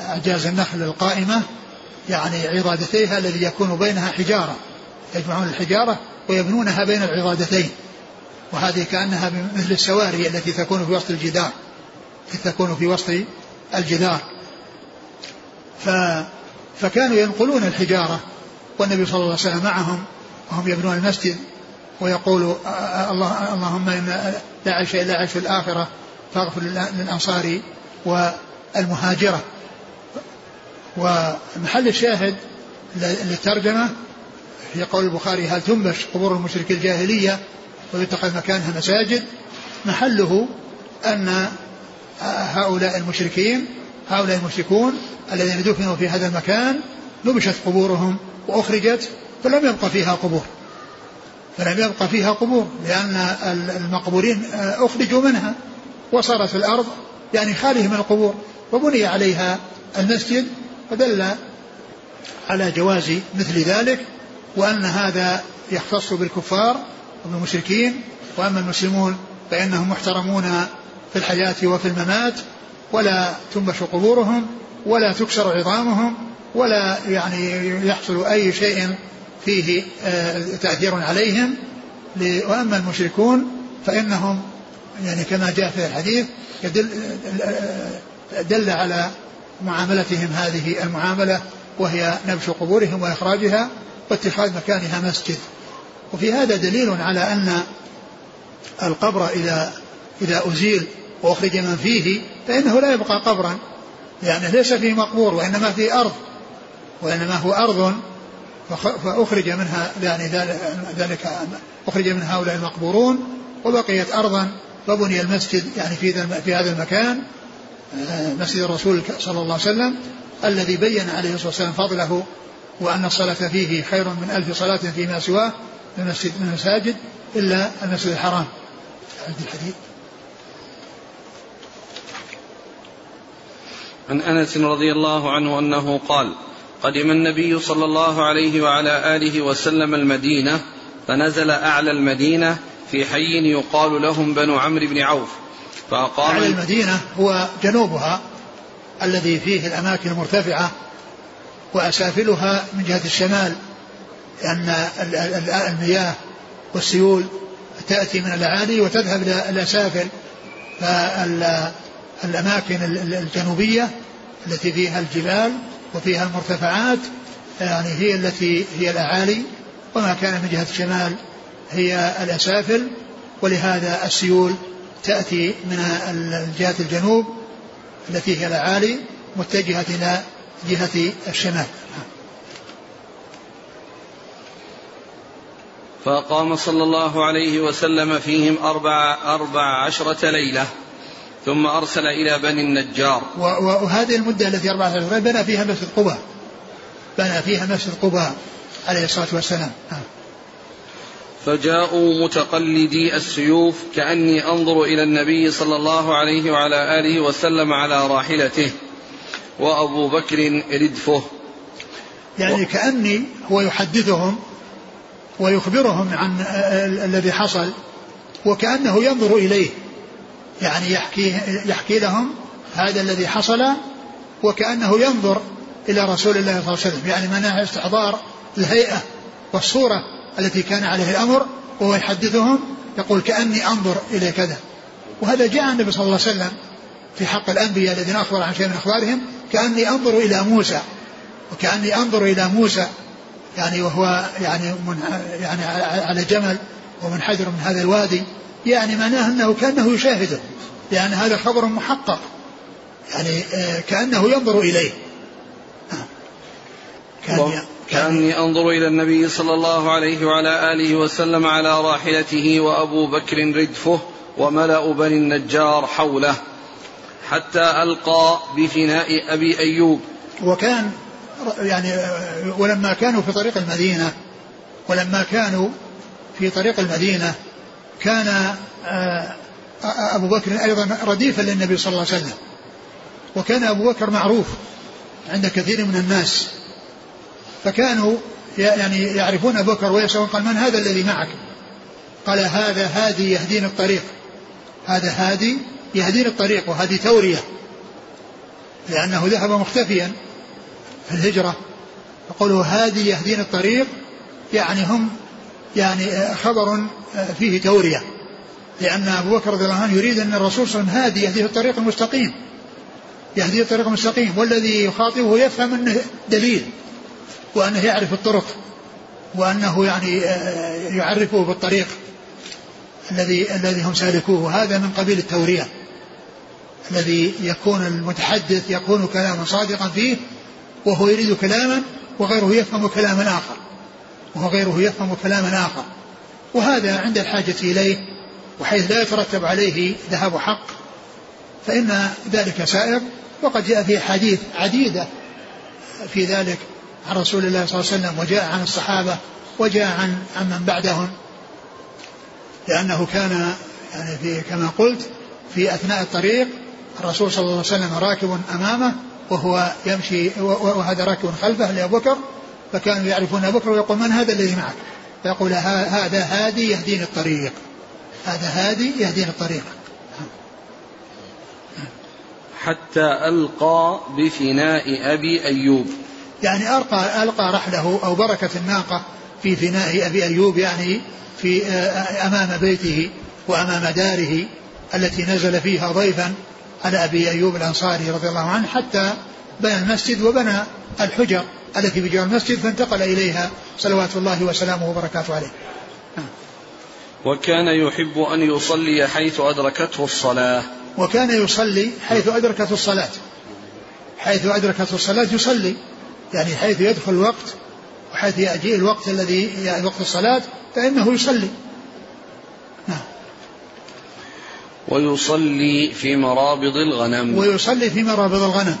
اعجاز النخل القائمة يعني عضادتيها الذي يكون بينها حجارة يجمعون الحجارة ويبنونها بين العضادتين. وهذه كأنها مثل السواري التي تكون في وسط الجدار تكون في وسط الجدار. ف فكانوا ينقلون الحجارة والنبي صلى الله عليه وسلم معهم وهم يبنون المسجد. ويقول الله اللهم إن لا عيش إلا عيش الآخرة فاغفر للأنصار والمهاجرة. ومحل الشاهد للترجمة في قول البخاري هل تنبش قبور المشرك الجاهلية ويتخذ مكانها مساجد؟ محله أن هؤلاء المشركين هؤلاء المشركون الذين دفنوا في هذا المكان نبشت قبورهم وأخرجت فلم يبقى فيها قبور. فلم يبقى فيها قبور لأن المقبورين أخرجوا منها وصارت الأرض يعني خالية من القبور وبني عليها المسجد فدل على جواز مثل ذلك وأن هذا يختص بالكفار وبالمشركين وأما المسلمون فإنهم محترمون في الحياة وفي الممات ولا تنبش قبورهم ولا تكسر عظامهم ولا يعني يحصل أي شيء فيه آه، تأثير عليهم. وأما المشركون فإنهم يعني كما جاء في الحديث يدل دل على معاملتهم هذه المعاملة وهي نبش قبورهم وإخراجها واتخاذ مكانها مسجد. وفي هذا دليل على أن القبر إذا إذا أزيل وأخرج من فيه فإنه لا يبقى قبرا. لأنه ليس فيه مقبور وإنما فيه أرض وإنما هو أرض فأخرج منها يعني ذلك أخرج من هؤلاء المقبورون وبقيت أرضا فبني المسجد يعني في في هذا المكان آه، مسجد الرسول صلى الله عليه وسلم الذي بين عليه الصلاة والسلام فضله وأن الصلاة فيه خير من ألف صلاة فيما سواه من المسجد من المساجد إلا المسجد الحرام. الحديث. عن أنس رضي الله عنه أنه قال قدم النبي صلى الله عليه وعلى آله وسلم المدينة فنزل أعلى المدينة في حي يقال لهم بنو عمرو بن عوف فأقام أعلى المدينة هو جنوبها الذي فيه الأماكن المرتفعة وأسافلها من جهة الشمال لأن المياه والسيول تأتي من الأعالي وتذهب إلى الأسافل فالأماكن الجنوبية التي فيها الجبال وفيها المرتفعات يعني هي التي هي الأعالي وما كان من جهة الشمال هي الأسافل ولهذا السيول تأتي من جهة الجنوب التي هي الأعالي متجهة إلى جهة الشمال. فأقام صلى الله عليه وسلم فيهم أربع, أربع عشرة ليلة. ثم أرسل إلى بني النجار. وهذه المدة التي أربعة عشرة بنى فيها مسجد قباء. بنى فيها مسجد قباء عليه الصلاة والسلام. فجاءوا متقلدي السيوف كأني أنظر إلى النبي صلى الله عليه وعلى آله وسلم على راحلته وأبو بكر ردفه. يعني كأني هو يحدثهم ويخبرهم عن الذي حصل وكأنه ينظر إليه. يعني يحكي, يحكي لهم هذا الذي حصل وكأنه ينظر إلى رسول الله صلى الله عليه وسلم. يعني مناع استحضار الهيئة والصورة التي كان عليه الأمر وهو يحدثهم يقول كأني أنظر إلى كذا. وهذا جاء النبي صلى الله عليه وسلم في حق الأنبياء الذين أخبر عن شيء من أخبارهم كأني أنظر إلى موسى وكأني أنظر إلى موسى. يعني وهو يعني من يعني على جمل ومنحدر من هذا الوادي. يعني معناه أنه كأنه يشاهده لأن هذا خبر محقق يعني آه، كأنه ينظر إليه آه. كأن كأني أنظر إلى النبي صلى الله عليه وعلى آله وسلم على راحلته وأبو بكر ردفه وملأ بني النجار حوله حتى ألقى بفناء أبي أيوب وكان يعني ولما كانوا في طريق المدينة ولما كانوا في طريق المدينة كان آه، أبو بكر أيضا رديفا للنبي صلى الله عليه وسلم. وكان أبو بكر معروف عند كثير من الناس. فكانوا يعني يعرفون أبو بكر ويسألون قال من هذا الذي معك؟ قال هذا هادي يهديني الطريق. هذا هادي يهديني الطريق وهذه تورية لأنه ذهب مختفيا في الهجرة. يقولوا هادي يهديني الطريق يعني هم يعني خبر فيه تورية لأن أبو بكر رضي الله عنه يريد أن الرسول صلى الله عليه وسلم هادي يهديه الطريق المستقيم. يهديه الطريق المستقيم. والذي يخاطبه يفهم أنه دليل وأنه يعرف الطرق وأنه يعني آه، يعرفه بالطريق الذي الذي هم سالكوه. وهذا من قبيل التورية الذي يكون المتحدث يكون كلاما صادقا فيه وهو يريد كلاما وغيره يفهم كلاما آخر. وهو غيره يفهم كلاما آخر. وهذا عند الحاجة إليه وحيث لا يترتب عليه ذهاب حق فإن ذلك سائر وقد جاء في حديث عديدة في ذلك عن رسول الله صلى الله عليه وسلم وجاء عن الصحابة وجاء عن عن من بعدهم. لأنه كان يعني في كما قلت في أثناء الطريق الرسول صلى الله عليه وسلم راكب أمامه وهو يمشي وهذا راكب خلفه لأبو بكر فكانوا يعرفون أبو بكر ويقول من هذا الذي معك؟ فيقول هذا هادي يهديني الطريق. هذا هادي يهديني الطريق. حتى ألقى بفناء أبي أيوب. يعني ألقى ألقى رحله أو بركة الناقة في فناء أبي أيوب يعني في أمام بيته وأمام داره التي نزل فيها ضيفا على أبي أيوب الأنصاري رضي الله عنه حتى بنى المسجد وبنى الحجر. التي بجوار المسجد فانتقل إليها صلوات الله وسلامه وبركاته عليه. وكان يحب أن يصلي حيث أدركته الصلاة. وكان يصلي حيث أدركت الصلاة. حيث أدركت الصلاة يصلي يعني حيث يدخل الوقت وحيث يأتي الوقت الذي يعني وقت الصلاة فإنه يصلي. نعم. ويصلي في مرابض الغنم. ويصلي في مرابض الغنم.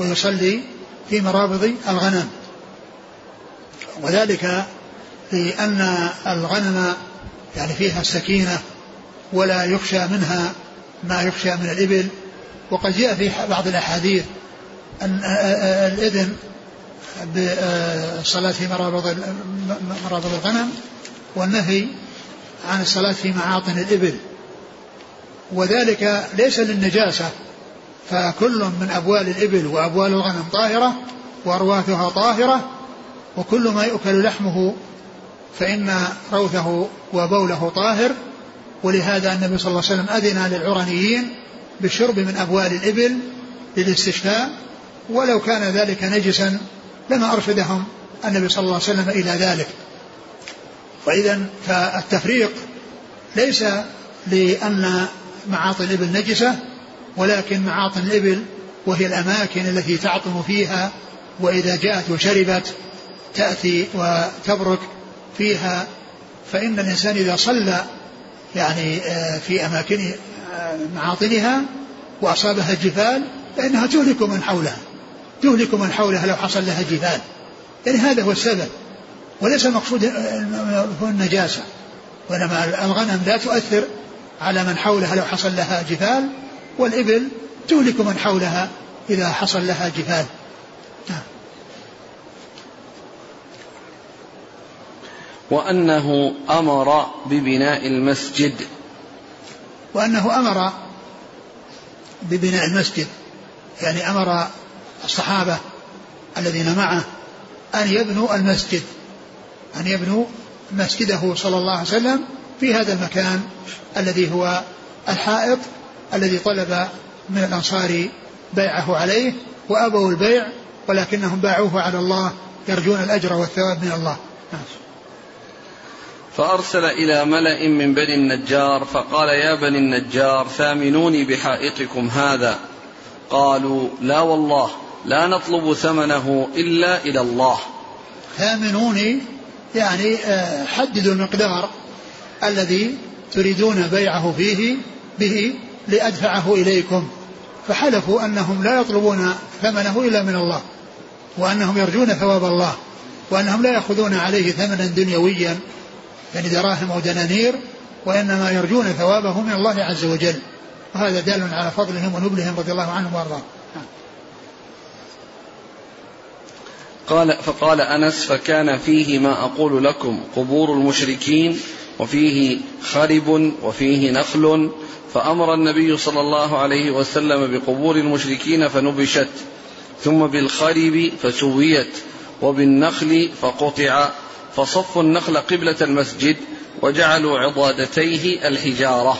ويصلي في مرابض الغنم. وذلك لأن الغنم يعني فيها السكينة ولا يخشى منها ما يخشى من الإبل. وقد جاء في بعض الأحاديث أن الإذن بالصلاة في مرابض مرابض الغنم والنهي عن الصلاة في معاطن الإبل. وذلك ليس للنجاسة فكل من أبوال الإبل وأبوال الغنم طاهرة وأرواثها طاهرة وكل ما يؤكل لحمه فإن روثه وبوله طاهر ولهذا النبي صلى الله عليه وسلم أذن للعرنيين بالشرب من أبوال الإبل للاستشفاء ولو كان ذلك نجسا لما أرشدهم النبي صلى الله عليه وسلم إلى ذلك. وإذا فالتفريق ليس لأن معاطن الإبل نجسة ولكن معاطن الإبل وهي الأماكن التي تعطن فيها وإذا جاءت وشربت تأتي وتبرك فيها. فإن الإنسان إذا صلى يعني آه، في أماكن آه، معاطنها وأصابها الجفال فإنها تهلك من حولها تهلك من حولها لو حصل لها جفال يعني هذا هو السبب وليس المقصود آه، هو النجاسة. وإنما الغنم لا تؤثر على من حولها لو حصل لها جفال والإبل تهلك من حولها إذا حصل لها جفال نعم. وأنه أمر ببناء المسجد وأنه أمر ببناء المسجد يعني أمر الصحابة الذين معه أن يبنوا المسجد أن يبنوا مسجده صلى الله عليه وسلم في هذا المكان الذي هو الحائط الذي طلب من الأنصار بيعه عليه وأبوا البيع ولكنهم باعوه على الله يرجون الأجر والثواب من الله. نعم. فأرسل إلى ملأ من بني النجار فقال يا بني النجار ثامنوني بحائطكم هذا. قالوا لا والله لا نطلب ثمنه إلا إلى الله. ثامنوني يعني آه، حددوا المقدار الذي تريدون بيعه فيه به لأدفعه إليكم. فحلفوا أنهم لا يطلبون ثمنه إلا من الله وأنهم يرجون ثواب الله وأنهم لا يأخذون عليه ثمنا دنيويا يعني دراهم أو دنانير وإنما يرجون ثوابه من الله عز وجل. وهذا دال على فضلهم ونبلهم رضي الله عنهم وأرضاهم. قال فقال أنس فكان فيه ما أقول لكم قبور المشركين وفيه خرب وفيه نخل فأمر النبي صلى الله عليه وسلم بقبور المشركين فنبشت ثم بالخرب فسويت وبالنخل فقطع فصفوا النخل قبلة المسجد وجعلوا عضادتيه الحجارة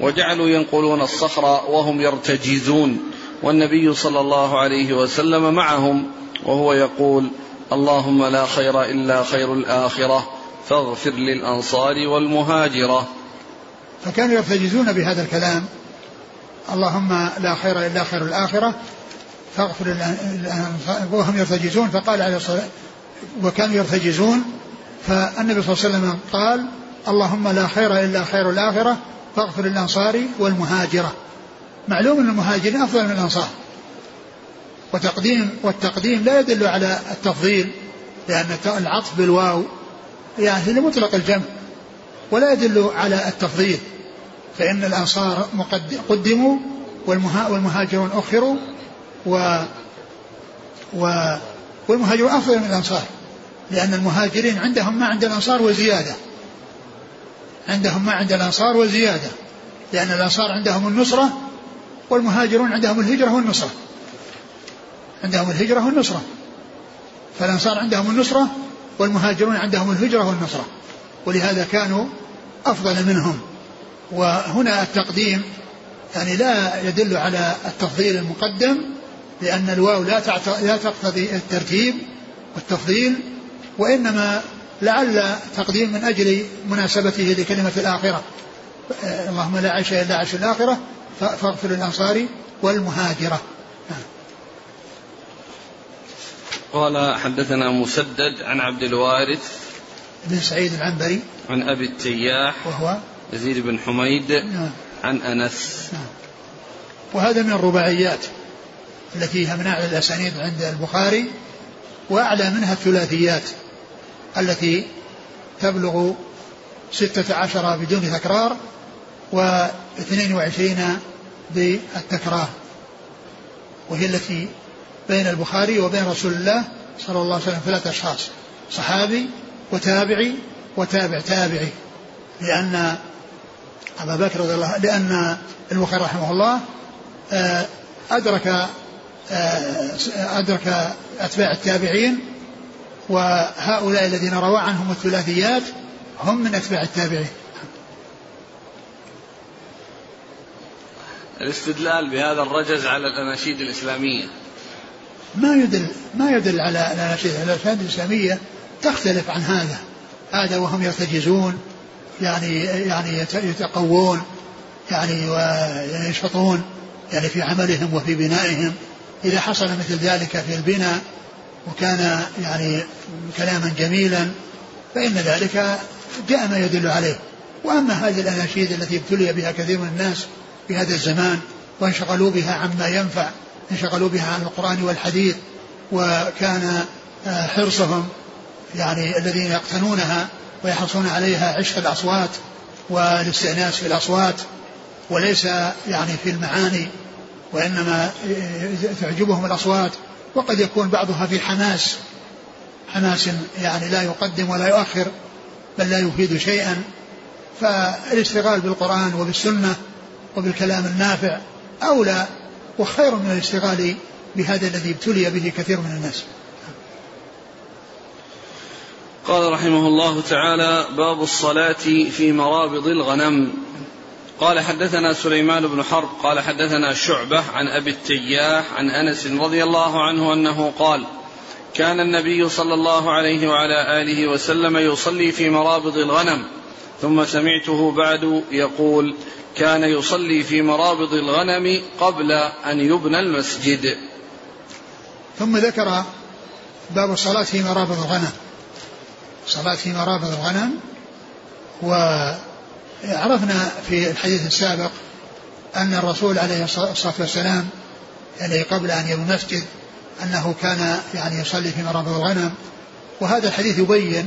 وجعلوا ينقلون الصخر وهم يرتجزون والنبي صلى الله عليه وسلم معهم وهو يقول اللهم لا خير إلا خير الآخرة فاغفر للأنصار والمهاجرة. فكانوا يرتجزون بهذا الكلام. اللهم لا خير إلا خير الآخرة. فاغفر وهم يرتجزون فقال عليه الصلاة وكانوا يرتجزون فالنبي صلى الله عليه وسلم قال اللهم لا خير إلا خير الآخرة فاغفر الأنصار والمهاجرة. معلوم أن المهاجرين أفضل من الأنصار. وتقديم والتقديم لا يدل على التفضيل لأن العطف بالواو يعني لمطلق الجمع ولا يدل على التفضيل. فإن الأنصار قدموا والمهاجرون أخروا و, و والمهاجرون أفضل من الأنصار. لأن المهاجرين عندهم ما عند الأنصار وزيادة. عندهم ما عند الأنصار وزيادة. لأن الأنصار عندهم النصرة والمهاجرون عندهم الهجرة والنصرة. عندهم الهجرة والنصرة. فالأنصار عندهم النصرة والمهاجرون عندهم الهجرة والنصرة. ولهذا كانوا أفضل منهم. وهنا التقديم يعني لا يدل على التفضيل المقدم لأن الواو لا لا تقتضي الترتيب والتفضيل وإنما لعل تقديم من أجل مناسبته لكلمة الآخرة اللهم لا عيش إلا عيش الآخرة فاغفر للأنصار والمهاجرة نعم. قال حدثنا مسدد عن عبد الوارث بن سعيد العنبري عن أبي التياح وهو يزيد بن حميد نعم. عن أنس. نعم. وهذا من الرباعيات التي هي من أعلى الأسانيد عند البخاري وأعلى منها الثلاثيات التي تبلغ ستة عشر بدون تكرار واثنين وعشرين بالتكرار. وهي التي بين البخاري وبين رسول الله صلى الله عليه وسلم ثلاثة أشخاص صحابي وتابعي وتابع تابعي لأن أبا بكر رضي الله لأن البخاري رحمه الله آه، أدرك آه، أدرك أتباع التابعين وهؤلاء الذين روى عنهم الثلاثيات هم من أتباع التابعين. الاستدلال بهذا الرجز على الأناشيد الإسلامية. ما يدل ما يدل على الأناشيد الأناشيد الإسلامية تختلف عن هذا. هذا وهم يرتجزون يعني يعني يتقوون يعني وينشطون يعني في عملهم وفي بنائهم. إذا حصل مثل ذلك في البناء وكان يعني كلاما جميلا فإن ذلك جاء ما يدل عليه. وأما هذه الأناشيد التي ابتلي بها كثير من الناس في هذا الزمان وانشغلوا بها عما ينفع انشغلوا بها عن القرآن والحديث وكان آه، حرصهم يعني الذين يقتنونها ويحرصون عليها عشق الأصوات والاستئناس في الأصوات وليس يعني في المعاني وإنما تعجبهم الأصوات. وقد يكون بعضها في حماس حماس يعني لا يقدم ولا يؤخر بل لا يفيد شيئا. فالاشتغال بالقرآن وبالسنة وبالكلام النافع أولى وخير من الاشتغال بهذا الذي ابتلي به كثير من الناس. قال رحمه الله تعالى باب الصلاة في مرابض الغنم. قال حدثنا سليمان بن حرب قال حدثنا شعبة عن أبي التياح عن أنس رضي الله عنه أنه قال كان النبي صلى الله عليه وعلى آله وسلم يصلي في مرابض الغنم ثم سمعته بعد يقول كان يصلي في مرابض الغنم قبل أن يبنى المسجد. ثم ذكر باب الصلاة في مرابض الغنم. صلاة في مرابض الغنم. وعرفنا في الحديث السابق أن الرسول عليه الصلاة والسلام يعني قبل أن يبنى المسجد أنه كان يعني يصلي في مرابض الغنم. وهذا الحديث يبين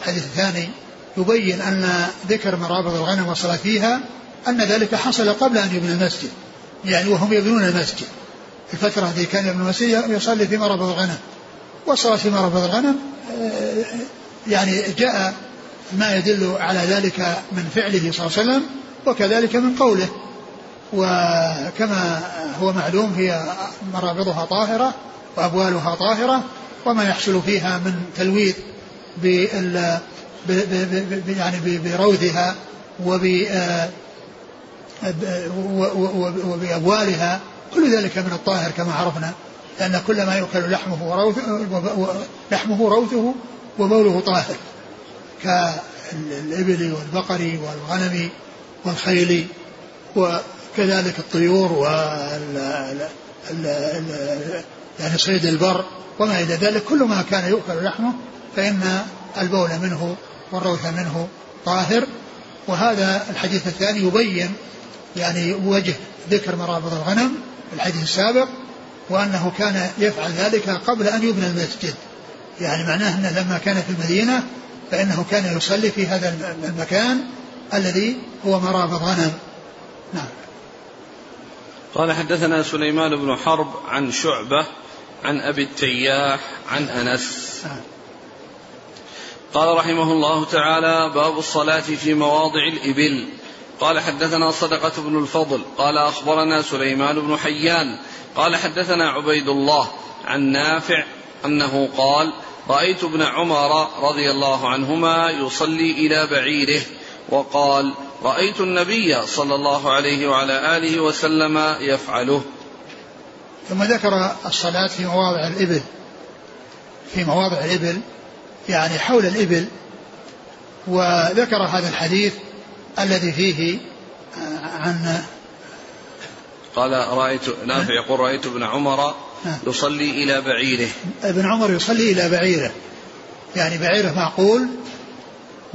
الحديث الثاني يبين أن ذكر مرابض الغنم والصلاة فيها أن ذلك حصل قبل أن يبنى المسجد يعني وهم يبنون المسجد. في الفترة التي كان يبنى المسجد يصلي في مرابض الغنم. والصلاة في مرابض الغنم آه، يعني جاء ما يدل على ذلك من فعله صلى الله عليه وسلم وكذلك من قوله. وكما هو معلوم هي مرابضها طاهرة وأبوالها طاهرة وما يحصل فيها من تلويث بال يعني بروثها وب وبأبوالها كل ذلك من الطاهر كما عرفنا لأن كل ما يؤكل لحمه وروثه لحمه روثه وبوله طاهر كالإبل والبقر والغنم والخيل وكذلك الطيور وال يعني صيد البر وما إلى ذلك. كل ما كان يؤكل لحمه فإن البول منه والروث منه طاهر. وهذا الحديث الثاني يبين يعني وجه ذكر مرابض الغنم الحديث السابق وأنه كان يفعل ذلك قبل أن يبنى المسجد. يعني معناه أنه لما كان في المدينة فإنه كان يصلي في هذا المكان الذي هو مرابض غنم نعم. قال حدثنا سليمان بن حرب عن شعبة عن أبي التياح عن أنس. نعم. قال رحمه الله تعالى باب الصلاة في مواضع الإبل. قال حدثنا صدقة بن الفضل. قال أخبرنا سليمان بن حيان. قال حدثنا عبيد الله عن نافع أنه قال رأيت ابن عمر رضي الله عنهما يصلي إلى بعيره وقال رأيت النبي صلى الله عليه وعلى آله وسلم يفعله. ثم ذكر الصلاة في مواضع الإبل. في مواضع الإبل يعني حول الإبل وذكر هذا الحديث الذي فيه عن قال رأيت نافع يقول رأيت ابن عمر يصلي إلى بعيره. ابن عمر يصلي إلى بعيره. يعني بعيره معقول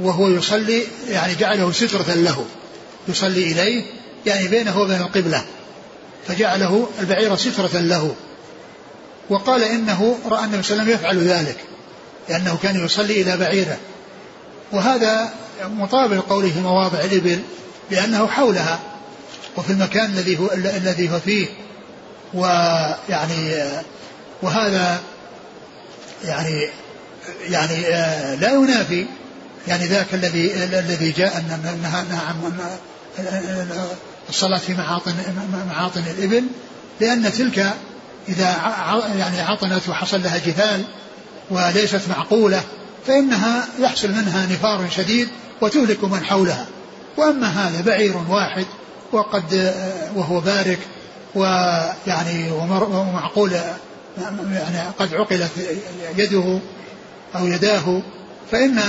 وهو يصلي يعني جعله سترة له. يصلي إليه يعني بينه وبين القبلة. فجعله البعير سترة له. وقال إنه رأى النبي صلى الله عليه وسلم يفعل ذلك لأنه كان يصلي إلى بعيره. وهذا مطابق قوله مواضع الإبل لأنه حولها وفي المكان الذي هو الذي هو فيه. ويعني وهذا يعني يعني لا ينافي يعني ذاك الذي الذي جاء أن نعم الصلاة في معاطن معاطن الإبل لأن تلك إذا يعني عطنت وحصل لها جفال وليست معقولة فإنها يحصل منها نفار شديد وتهلك من حولها. وأما هذا بعير واحد وقد وهو بارك ويعني ومعقول يعني قد عقلت يده أو يداه فإن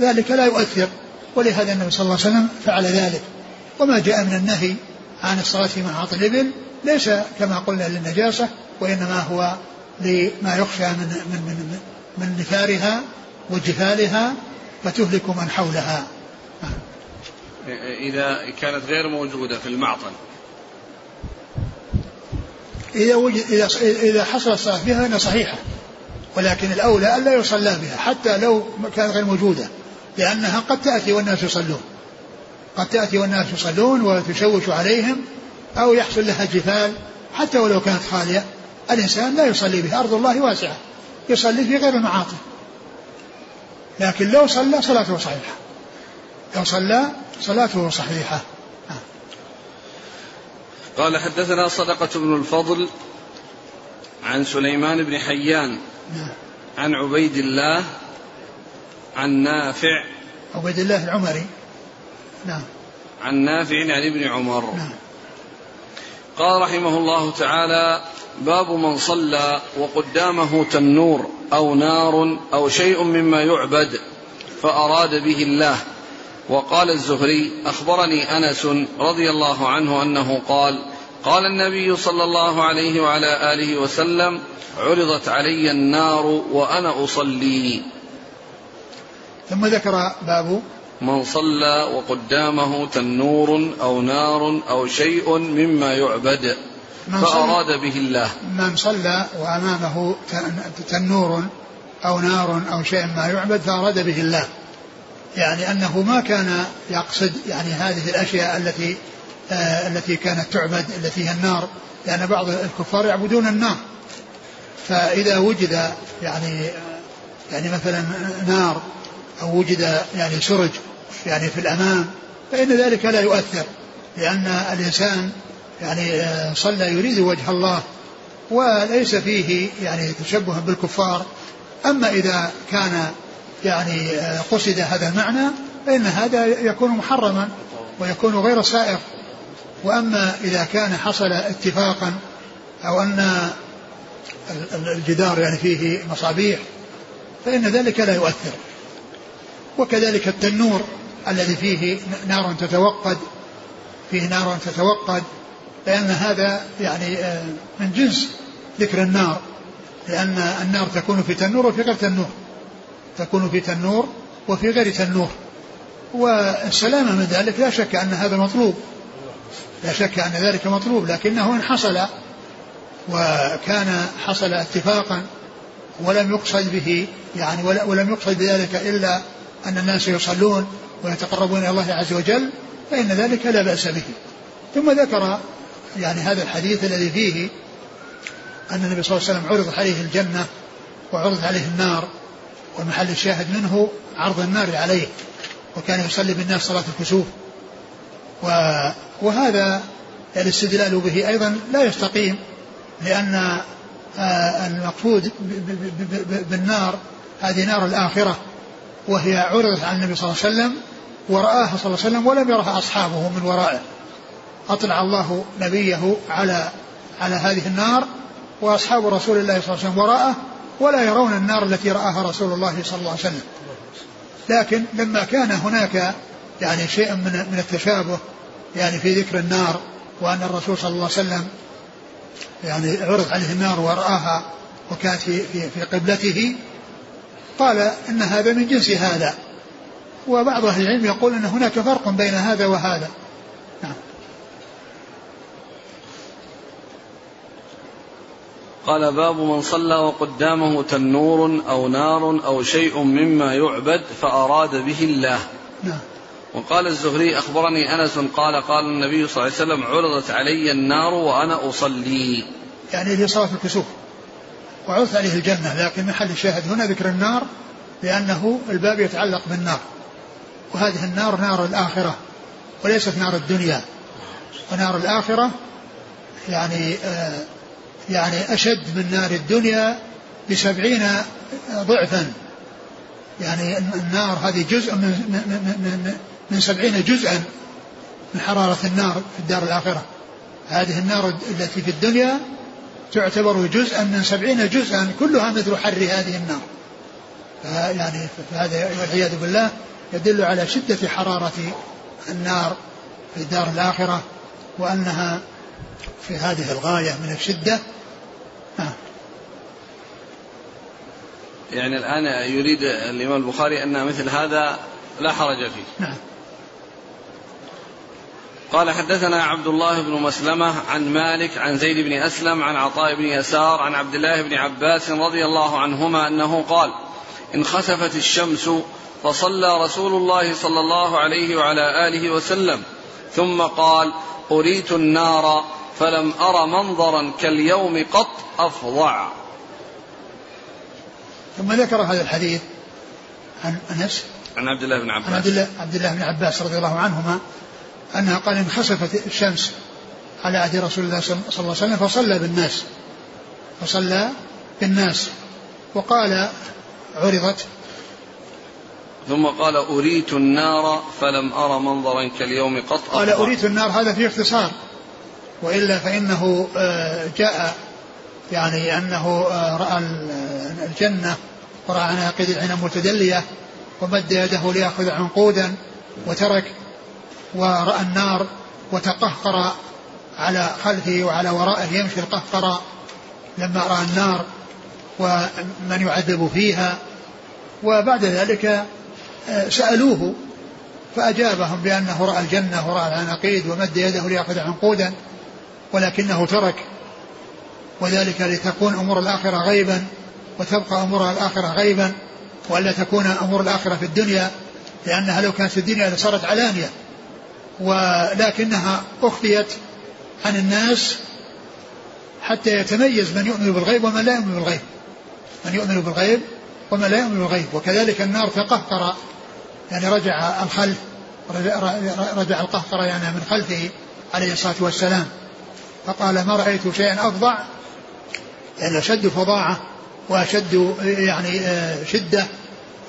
ذلك لا يؤثر ولهذا النبي صلى الله عليه وسلم فعل ذلك. وما جاء من النهي عن الصلاة في معاطي الإبل ليس كما قلنا للنجاسة وإنما هو لما يخشى من من من من نفارها وجفالها فتهلك من حولها. إذا كانت غير موجودة في المعطن إذا وجد إذا إذا حصل الصلاة بها فإنها صحيحة. ولكن الأولى ألا يصلى بها حتى لو كانت غير موجودة لأنها قد تأتي والناس يصلون. قد تأتي والناس يصلون وتشوش عليهم أو يحصل لها جفال حتى ولو كانت خالية الإنسان لا يصلي بها. أرض الله واسعة. يصلي في غير المعاطي لكن لو صلى صلاته صحيحة. لو صلى صلاته صحيحة. قال حدثنا صدقة بن الفضل عن سليمان بن حيان. عن عبيد الله عن نافع عبيد الله العمري. نعم. عن نافع عن ابن عمر. نعم. قال رحمه الله تعالى باب من صلى وقدامه تنور أو نار أو شيء مما يعبد فأراد به الله. وقال الزهري أخبرني أنس رضي الله عنه أنه قال قال النبي صلى الله عليه وعلى آله وسلم عرضت علي النار وأنا أصلي. ثم ذكر باب من صلى وقدامه تنور أو نار أو شيء مما يعبد فأراد به الله. من صلى وأمامه تنور أو نار أو شيء ما يعبد فأراد به الله. يعني أنه ما كان يقصد يعني هذه الأشياء التي آه التي كانت تعبد التي هي النار لأن بعض الكفار يعبدون النار. فإذا وجد يعني يعني مثلا نار أو وجد يعني سرج يعني في الأمام فإن ذلك لا يؤثر لأن الإنسان يعني آه، صلى يريد وجه الله وليس فيه يعني تشبه بالكفار. أما إذا كان يعني قصد هذا المعنى فإن هذا يكون محرما ويكون غير سائغ وأما إذا كان حصل اتفاقا أو أن الجدار يعني فيه مصابيح فإن ذلك لا يؤثر. وكذلك التنور الذي فيه نار تتوقد فيه نار تتوقد لأن هذا يعني من جنس ذكر النار لأن النار تكون في تنور وفي غير تنور. تكون في تنور وفي غير تنور. والسلامة من ذلك لا شك أن هذا مطلوب. لا شك أن ذلك مطلوب لكنه إن حصل وكان حصل اتفاقا ولم يقصد به يعني ولم يقصد بذلك إلا أن الناس يصلون ويتقربون إلى الله عز وجل فإن ذلك لا بأس به. ثم ذكر يعني هذا الحديث الذي فيه أن النبي صلى الله عليه وسلم عرض عليه الجنة وعرض عليه النار ومحل الشاهد منه عرض النار عليه وكان يصلي بالناس صلاة الكسوف. وهذا الاستدلال به أيضا لا يستقيم لأن آه، المقصود بالنار هذه نار الآخرة وهي عرضت على النبي صلى الله عليه وسلم ورآها صلى الله عليه وسلم ولم يرها أصحابه من ورائه. أطلع الله نبيه على على هذه النار وأصحاب رسول الله صلى الله عليه وسلم وراءه ولا يرون النار التي رآها رسول الله صلى الله عليه وسلم. لكن لما كان هناك يعني شيء من من التشابه يعني في ذكر النار وأن الرسول صلى الله عليه وسلم يعني عرض عليه النار ورآها وكانت في, في, في قبلته قال إن هذا من جنس هذا. وبعض أهل العلم يقول أن هناك فرق بين هذا وهذا. قال باب من صلى وقدامه تنور أو نار أو شيء مما يعبد فأراد به الله. نعم. وقال الزهري أخبرني أنس قال قال النبي صلى الله عليه وسلم عرضت علي النار وأنا أصلي. يعني في صلاة الكسوف. وعرضت عليه الجنة لكن محل الشاهد هنا ذكر النار لأنه الباب يتعلق بالنار. وهذه النار نار الآخرة وليست نار الدنيا. ونار الآخرة يعني آه يعني أشد من نار الدنيا بسبعين ضعفا. يعني النار هذه جزء من, من, من, من سبعين جزءا من حرارة النار في الدار الآخرة. هذه النار التي في الدنيا تعتبر جزءا من سبعين جزءا كلها مثل حر هذه النار. يعني فهذا والعياذ بالله يدل على شدة حرارة النار في الدار الآخرة وأنها في هذه الغاية من الشدة يعني الآن يريد الإمام البخاري أن مثل هذا لا حرج فيه. نعم. قال حدثنا عبد الله بن مسلمة عن مالك عن زيد بن أسلم عن عطاء بن يسار عن عبد الله بن عباس رضي الله عنهما أنه قال انخسفت الشمس فصلى رسول الله صلى الله عليه وعلى آله وسلم ثم قال أريت النار فلم أر منظرا كاليوم قط أفظع. ثم ذكر هذا الحديث عن أنس. عن عبد الله بن عباس. عن عبد الله, عبد الله بن عباس رضي الله عنهما أنها قال انخسفت الشمس على عهد رسول الله صلى الله عليه وسلم فصلى بالناس. فصلى بالناس. وقال عرضت. ثم قال أريت النار فلم أر منظرا كاليوم قط قال أريت النار هذا في اختصار. وإلا فإنه آه، جاء يعني أنه آه، رأى الجنة ورأى عناقيد العنب متدلية ومد يده ليأخذ عنقودا وترك ورأى النار وتقهقر على خلفه وعلى ورائه يمشي القهقر لما رأى النار ومن يعذب فيها. وبعد ذلك آه، سألوه فأجابهم بأنه رأى الجنة ورأى العناقيد ومد يده ليأخذ عنقودا ولكنه ترك وذلك لتكون أمور الآخرة غيبا وتبقى أمور الآخرة غيبا وألا تكون أمور الآخرة في الدنيا لأنها لو كانت في الدنيا لصارت علانية. ولكنها أخفيت عن الناس حتى يتميز من يؤمن بالغيب ومن لا يؤمن بالغيب. من يؤمن بالغيب ومن لا يؤمن بالغيب. وكذلك النار تقهقر يعني رجع الخلف رجع القهقر يعني من خلفه عليه الصلاة والسلام. فقال ما رأيت شيئا أفظع يعني أشد فظاعة وأشد يعني آه، شدة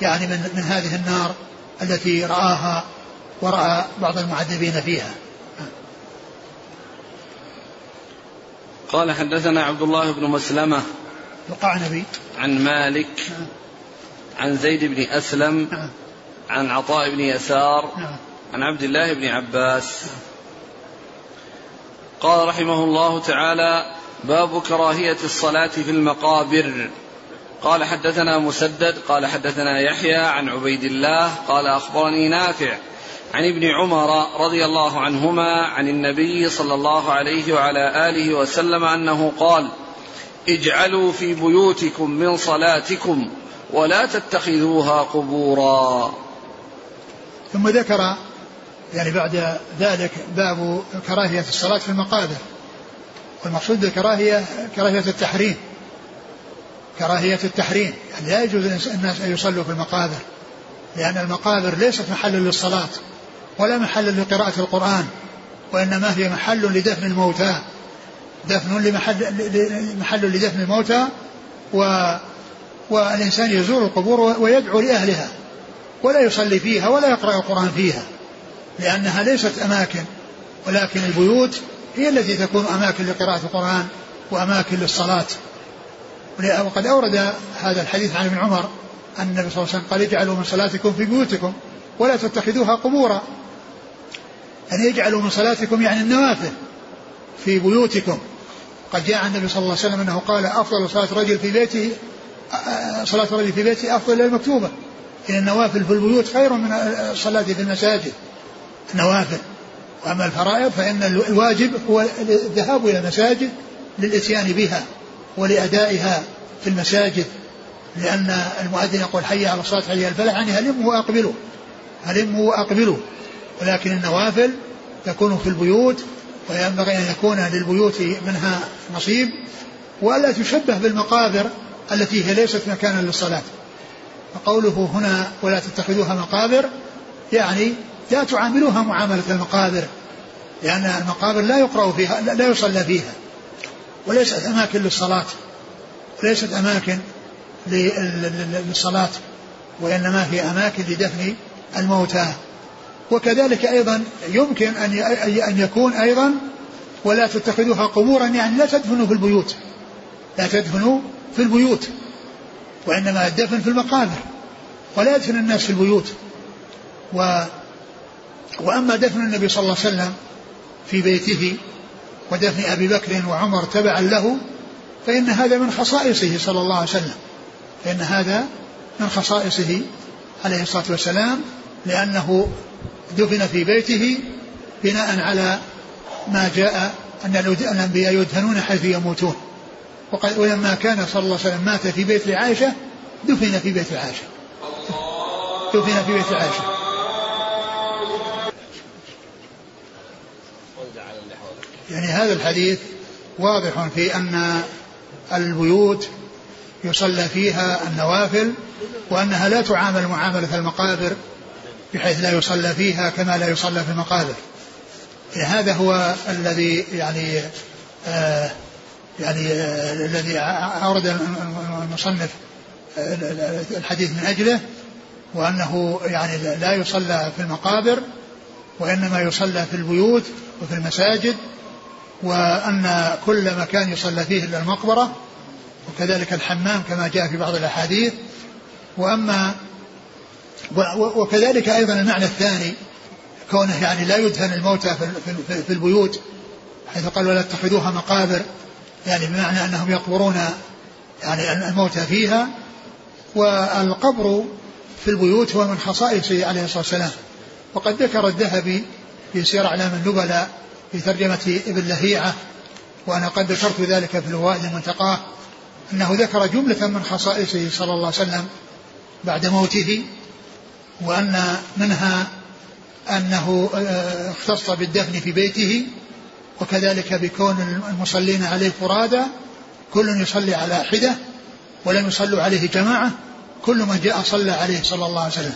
يعني من من هذه النار التي رآها ورأى بعض المعذبين فيها قال حدثنا عبد الله بن مسلمة القعنبي عن مالك نعم. عن زيد بن أسلم نعم. عن عطاء بن يسار نعم. عن عبد الله بن عباس قال رحمه الله تعالى باب كراهية الصلاة في المقابر. قال حدثنا مسدد قال حدثنا يحيى عن عبيد الله قال أخبرني نافع عن ابن عمر رضي الله عنهما عن النبي صلى الله عليه وعلى آله وسلم أنه قال اجعلوا في بيوتكم من صلاتكم ولا تتخذوها قبورا. ثم ذكر يعني بعد ذلك باب كراهية الصلاة في المقابر. والمقصود بالكراهية كراهية التحريم. كراهية التحريم. يعني لا يجوز الناس أن يصلوا في المقابر. لأن المقابر ليست محلا للصلاة ولا محلا لقراءة القرآن وإنما هي محل لدفن الموتى. دفن لمحل محل لدفن الموتى و والإنسان يزور القبور ويدعو لأهلها ولا يصلي فيها ولا يقرأ القرآن فيها لأنها ليست أماكن ولكن البيوت هي التي تكون أماكن لقراءة القرآن وأماكن للصلاة. وقد أورد هذا الحديث عن ابن عمر أن النبي صلى الله عليه وسلم قال اجعلوا من صلاتكم في بيوتكم ولا تتخذوها قبورا. يعني اجعلوا من صلاتكم يعني النوافل في بيوتكم. قد جاء عن النبي صلى الله عليه وسلم أنه قال أفضل صلاة رجل في بيته صلاة الرجل في بيته أفضل من المكتوبة. إن النوافل في البيوت خير من الصلاه في المساجد. النوافل. واما الفرائض فإن الواجب هو الذهاب إلى المساجد للإتيان بها ولأدائها في المساجد لأن المؤذن يقول حي على الصلاة حي على الفلاح يعني هلموا واقبلوا هلموا واقبلوا ولكن النوافل تكون في البيوت وينبغي أن يكون للبيوت منها نصيب وألا تشبه بالمقابر التي هي ليست مكانا للصلاة. فقوله هنا ولا تتخذوها مقابر يعني لا تعاملوها معاملة المقابر. لأن المقابر لا يقرأ فيها لا يصلى فيها وليست أماكن للصلاة ليست أماكن للصلاة وإنما هي أماكن لدفن الموتى. وكذلك أيضا يمكن أن أن يكون أيضا ولا تتخذوها قبورا يعني لا تدفنوا في البيوت لا تدفنوا في البيوت وإنما الدفن في المقابر ولا يدفن الناس في البيوت. و وأما دفن النبي صلى الله عليه وسلم في بيته ودفن أبي بكر وعمر تبعا له فإن هذا من خصائصه صلى الله عليه وسلم. فإن هذا من خصائصه عليه الصلاة والسلام لأنه دفن في بيته بناء على ما جاء أن الأنبياء يدفنون حيث يموتون. وقد ولما كان صلى الله عليه وسلم مات في بيت عائشة دفن في بيت عائشة دفن في بيت عائشة يعني هذا الحديث واضح في أن البيوت يصلى فيها النوافل وأنها لا تعامل معاملة المقابر بحيث لا يصلى فيها كما لا يصلى في المقابر. هذا هو الذي يعني آه يعني آه الذي أورد المصنف آه الحديث من أجله وأنه يعني لا يصلى في المقابر وإنما يصلى في البيوت وفي المساجد وأن كل مكان يصلى فيه إلا المقبرة وكذلك الحمام كما جاء في بعض الأحاديث. وأما وكذلك أيضا المعنى الثاني كونه يعني لا يدفن الموتى في البيوت حيث قال ولا تتخذوها مقابر يعني بمعنى أنهم يقبرون يعني الموتى فيها. والقبر في البيوت هو من خصائصه عليه الصلاة والسلام. وقد ذكر الذهبي في سير أعلام النبلاء في ترجمة ابن لهيعة وأنا قد ذكرت ذلك في الوائد المنتقاه أنه ذكر جملة من خصائصه صلى الله عليه وسلم بعد موته وأن منها أنه آه، اختص بالدفن في بيته وكذلك بكون المصلين عليه فرادى كل يصلي على حدة ولم يصلوا عليه جماعة كل من جاء صلى عليه صلى الله عليه وسلم.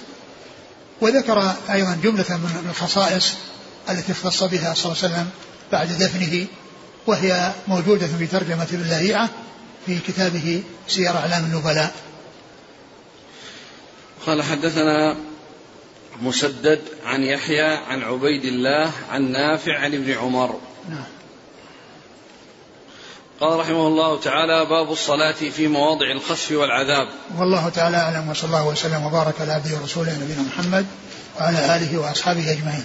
وذكر أيضا جملة من الخصائص التي اختص بها صلى الله عليه وسلم بعد دفنه وهي موجودة في ترجمة ابن لهيعة في كتابه سير أعلام النبلاء. قال حدثنا مسدد عن يحيى عن عبيد الله عن نافع عن ابن عمر. نعم. قال رحمه الله تعالى باب الصلاة في مواضع الخسف والعذاب. والله تعالى أعلم وصلى الله وسلم وبارك على عبده ورسوله نبينا محمد وعلى آله وأصحابه أجمعين.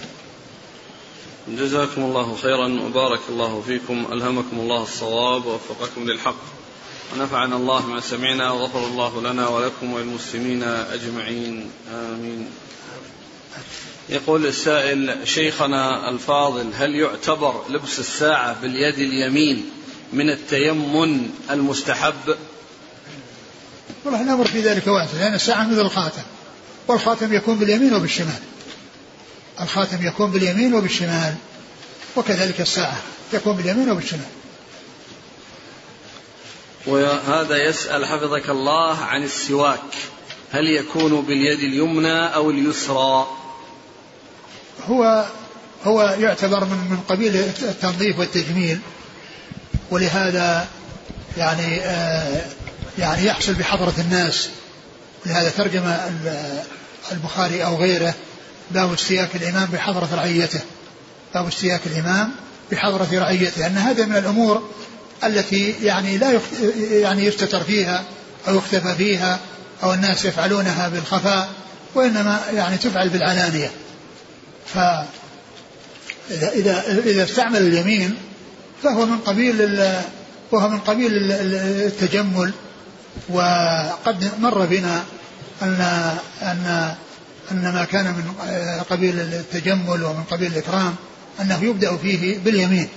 جزاكم الله خيرا وبارك الله فيكم. ألهمكم الله الصواب ووفقكم للحق. ونفعنا الله ما سمعنا وغفر الله لنا ولكم وللمسلمين أجمعين. آمين. يقول السائل شيخنا الفاضل هل يعتبر لبس الساعة باليد اليمين من التيمن المستحب؟ والله الأمر في ذلك واسع لأن الساعة مثل الخاتم والخاتم يكون باليمين وبالشمال. الخاتم يكون باليمين وبالشمال وكذلك الساعة تكون باليمين وبالشمال. وهذا يسأل حفظك الله عن السواك هل يكون باليد اليمنى أو اليسرى؟ هو هو يعتبر من من قبيل التنظيف والتجميل ولهذا يعني آه يعني يحصل بحضرة الناس. لهذا ترجم البخاري أو غيره باب استياك الإمام بحضرة رعيته. باب استياك الإمام بحضرة رعيته. أن هذا من الأمور التي يعني لا يعني يستتر فيها أو يختفى فيها أو الناس يفعلونها بالخفاء وإنما يعني تفعل بالعلانية. فإذا إذا إذا استعمل اليمين فهو من قبيل وهو من قبيل التجمل. وقد مر بنا أن أن أن ما كان من قبيل التجمل ومن قبيل الإكرام أنه يبدأ فيه باليمين.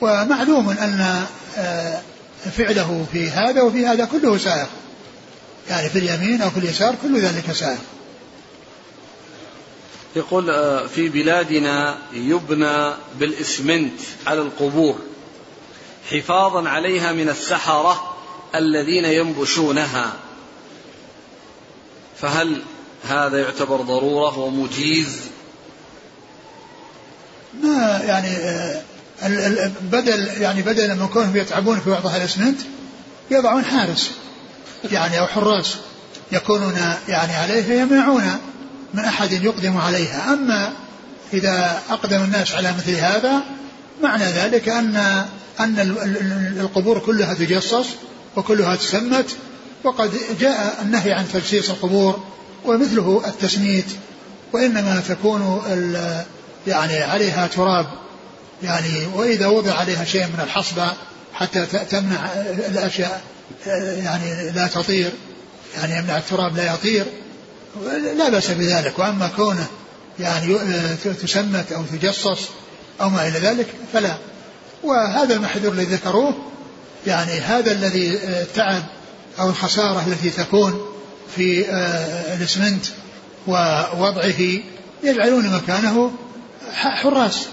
ومعلوم أن آه، فعله في هذا وفي هذا كله سائغ يعني في اليمين أو في اليسار كل ذلك سائغ يقول آه، في بلادنا يبنى بالإسمنت على القبور حفاظا عليها من السحرة الذين ينبشونها. فهل هذا يعتبر ضرورة ومجيز ما يعني آه، بدل يعني بدل ما كونهم يتعبون في وضع الاسمنت يضعون حارس يعني أو حراس يكونون يعني عليه فيمنعون من أحد يقدم عليها. أما إذا أقدم الناس على مثل هذا معنى ذلك أن أن القبور كلها تجصص وكلها تسمت وقد جاء النهي عن تجسيس القبور ومثله التسميت وإنما تكون يعني عليها تراب. يعني وإذا وضع عليها شيء من الحصبة حتى تمنع الأشياء يعني لا تطير يعني يمنع التراب لا يطير لا بأس بذلك. وأما كونه يعني تسمت أو تجصص أو ما إلى ذلك فلا. وهذا المحذور الذي ذكروه يعني هذا الذي تعب أو الخسارة التي تكون في الاسمنت ووضعه يجعلون مكانه حراس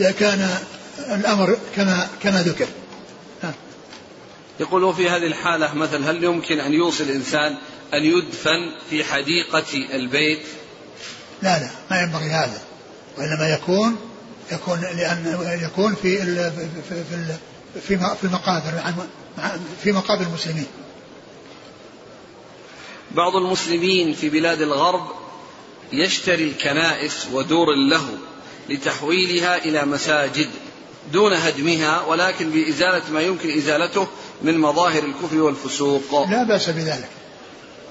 إذا كان الأمر كما كما ذكر. يقول وفي هذه الحالة مثلا هل يمكن أن يوصي الإنسان أن يدفن في حديقة البيت؟ لا لا ما ينبغي هذا. وإنما يكون يكون لأن يكون في في في في المقابر في مقابر المسلمين. بعض المسلمين في بلاد الغرب يشتري الكنائس ودور له لتحويلها إلى مساجد دون هدمها ولكن بإزالة ما يمكن إزالته من مظاهر الكفر والفسوق. لا بأس بذلك.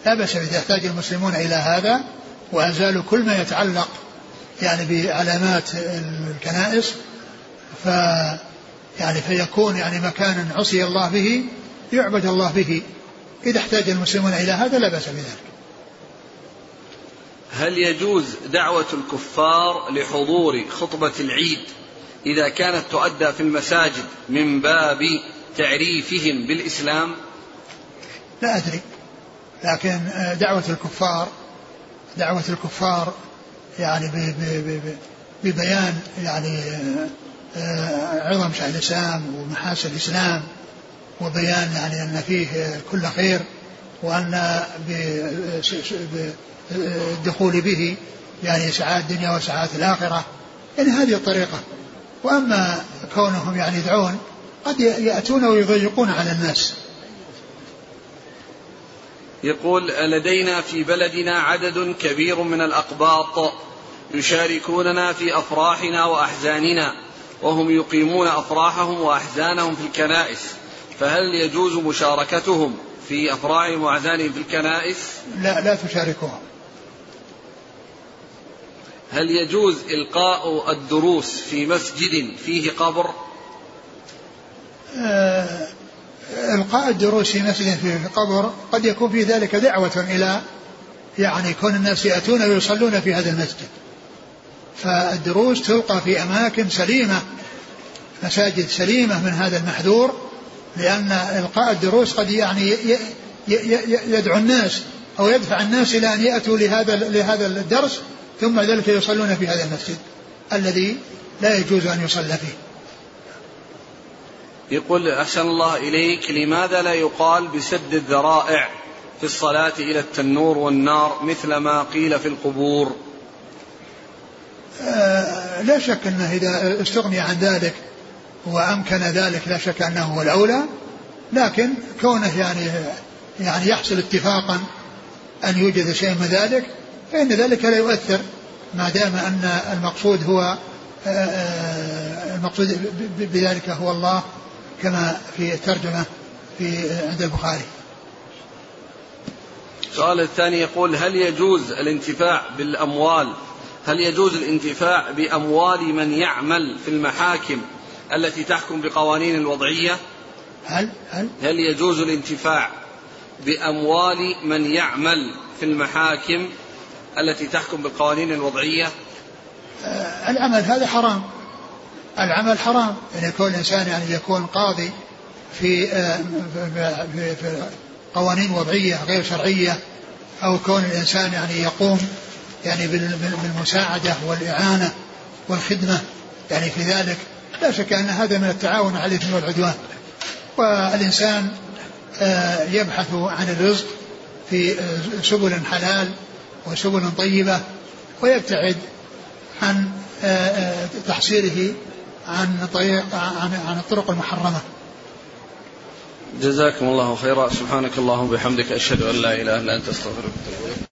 لا بأس إذا احتاج المسلمون إلى هذا وأزالوا كل ما يتعلق يعني بعلامات الكنائس؟ ف يعني فيكون يعني مكانا عصي الله به يعبد الله به. إذا احتاج المسلمون إلى هذا لا بأس بذلك. هل يجوز دعوة الكفار لحضور خطبة العيد إذا كانت تؤدى في المساجد من باب تعريفهم بالإسلام؟ لا أدري. لكن دعوة الكفار دعوة الكفار يعني ببيان يعني آه، عظم شأن الإسلام ومحاسن الإسلام وبيان يعني أن فيه كل خير وأن الدخول به يعني سعادة الدنيا وسعادة الآخرة يعني هذه الطريقة. وأما كونهم يعني يدعون قد يأتون ويضيقون على الناس. يقول لدينا في بلدنا عدد كبير من الأقباط يشاركوننا في أفراحنا وأحزاننا وهم يقيمون أفراحهم وأحزانهم في الكنائس. فهل يجوز مشاركتهم في أفراحهم وأحزانهم في الكنائس؟ لا لا تشاركهم هل يجوز إلقاء الدروس في مسجد فيه قبر؟ آه إلقاء الدروس في مسجد فيه قبر قد يكون في ذلك دعوة إلى يعني كون الناس يأتون ويصلون في هذا المسجد. فالدروس تلقى في أماكن سليمة مساجد سليمة من هذا المحذور. لأن إلقاء الدروس قد يعني يدعو الناس أو يدفع الناس إلى أن يأتوا لهذا لهذا الدرس ثم ذلك يصلون في هذا المسجد الذي لا يجوز أن يصلى فيه. يقول أحسن الله إليك لماذا لا يقال بسد الذرائع في الصلاة إلى التنور والنار مثل ما قيل في القبور؟ آه لا شك أنه إذا استغني عن ذلك وأمكن ذلك لا شك أنه هو الأولى لكن كونه يعني يعني يحصل اتفاقا أن يوجد شيء من ذلك فإن ذلك لا يؤثر ما دام أن المقصود هو آه، آه، المقصود بذلك هو الله كما في الترجمة في عند البخاري. السؤال الثاني يقول هل يجوز الانتفاع بالأموال؟ هل يجوز الانتفاع بأموال من يعمل في المحاكم؟ التي تحكم بقوانين الوضعية؟ هل هل هل يجوز الانتفاع بأموال من يعمل في المحاكم التي تحكم بالقوانين الوضعية؟ آه العمل هذا حرام. العمل حرام. أن يكون الإنسان يعني يكون قاضي في, آه في, في قوانين وضعية غير شرعية أو كون الإنسان يعني يقوم يعني بالمساعدة والإعانة والخدمة يعني في ذلك لا شك أن هذا من التعاون على الإثم والعدوان والإنسان آه، يبحث عن الرزق في آه، سبل حلال وسبل طيبة ويبتعد عن آه، تحصيله عن طريق عن عن الطرق المحرمة. جزاكم الله خيرا سبحانك اللهم وبحمدك أشهد أن لا أنت أستغفرك وأتوب إليك.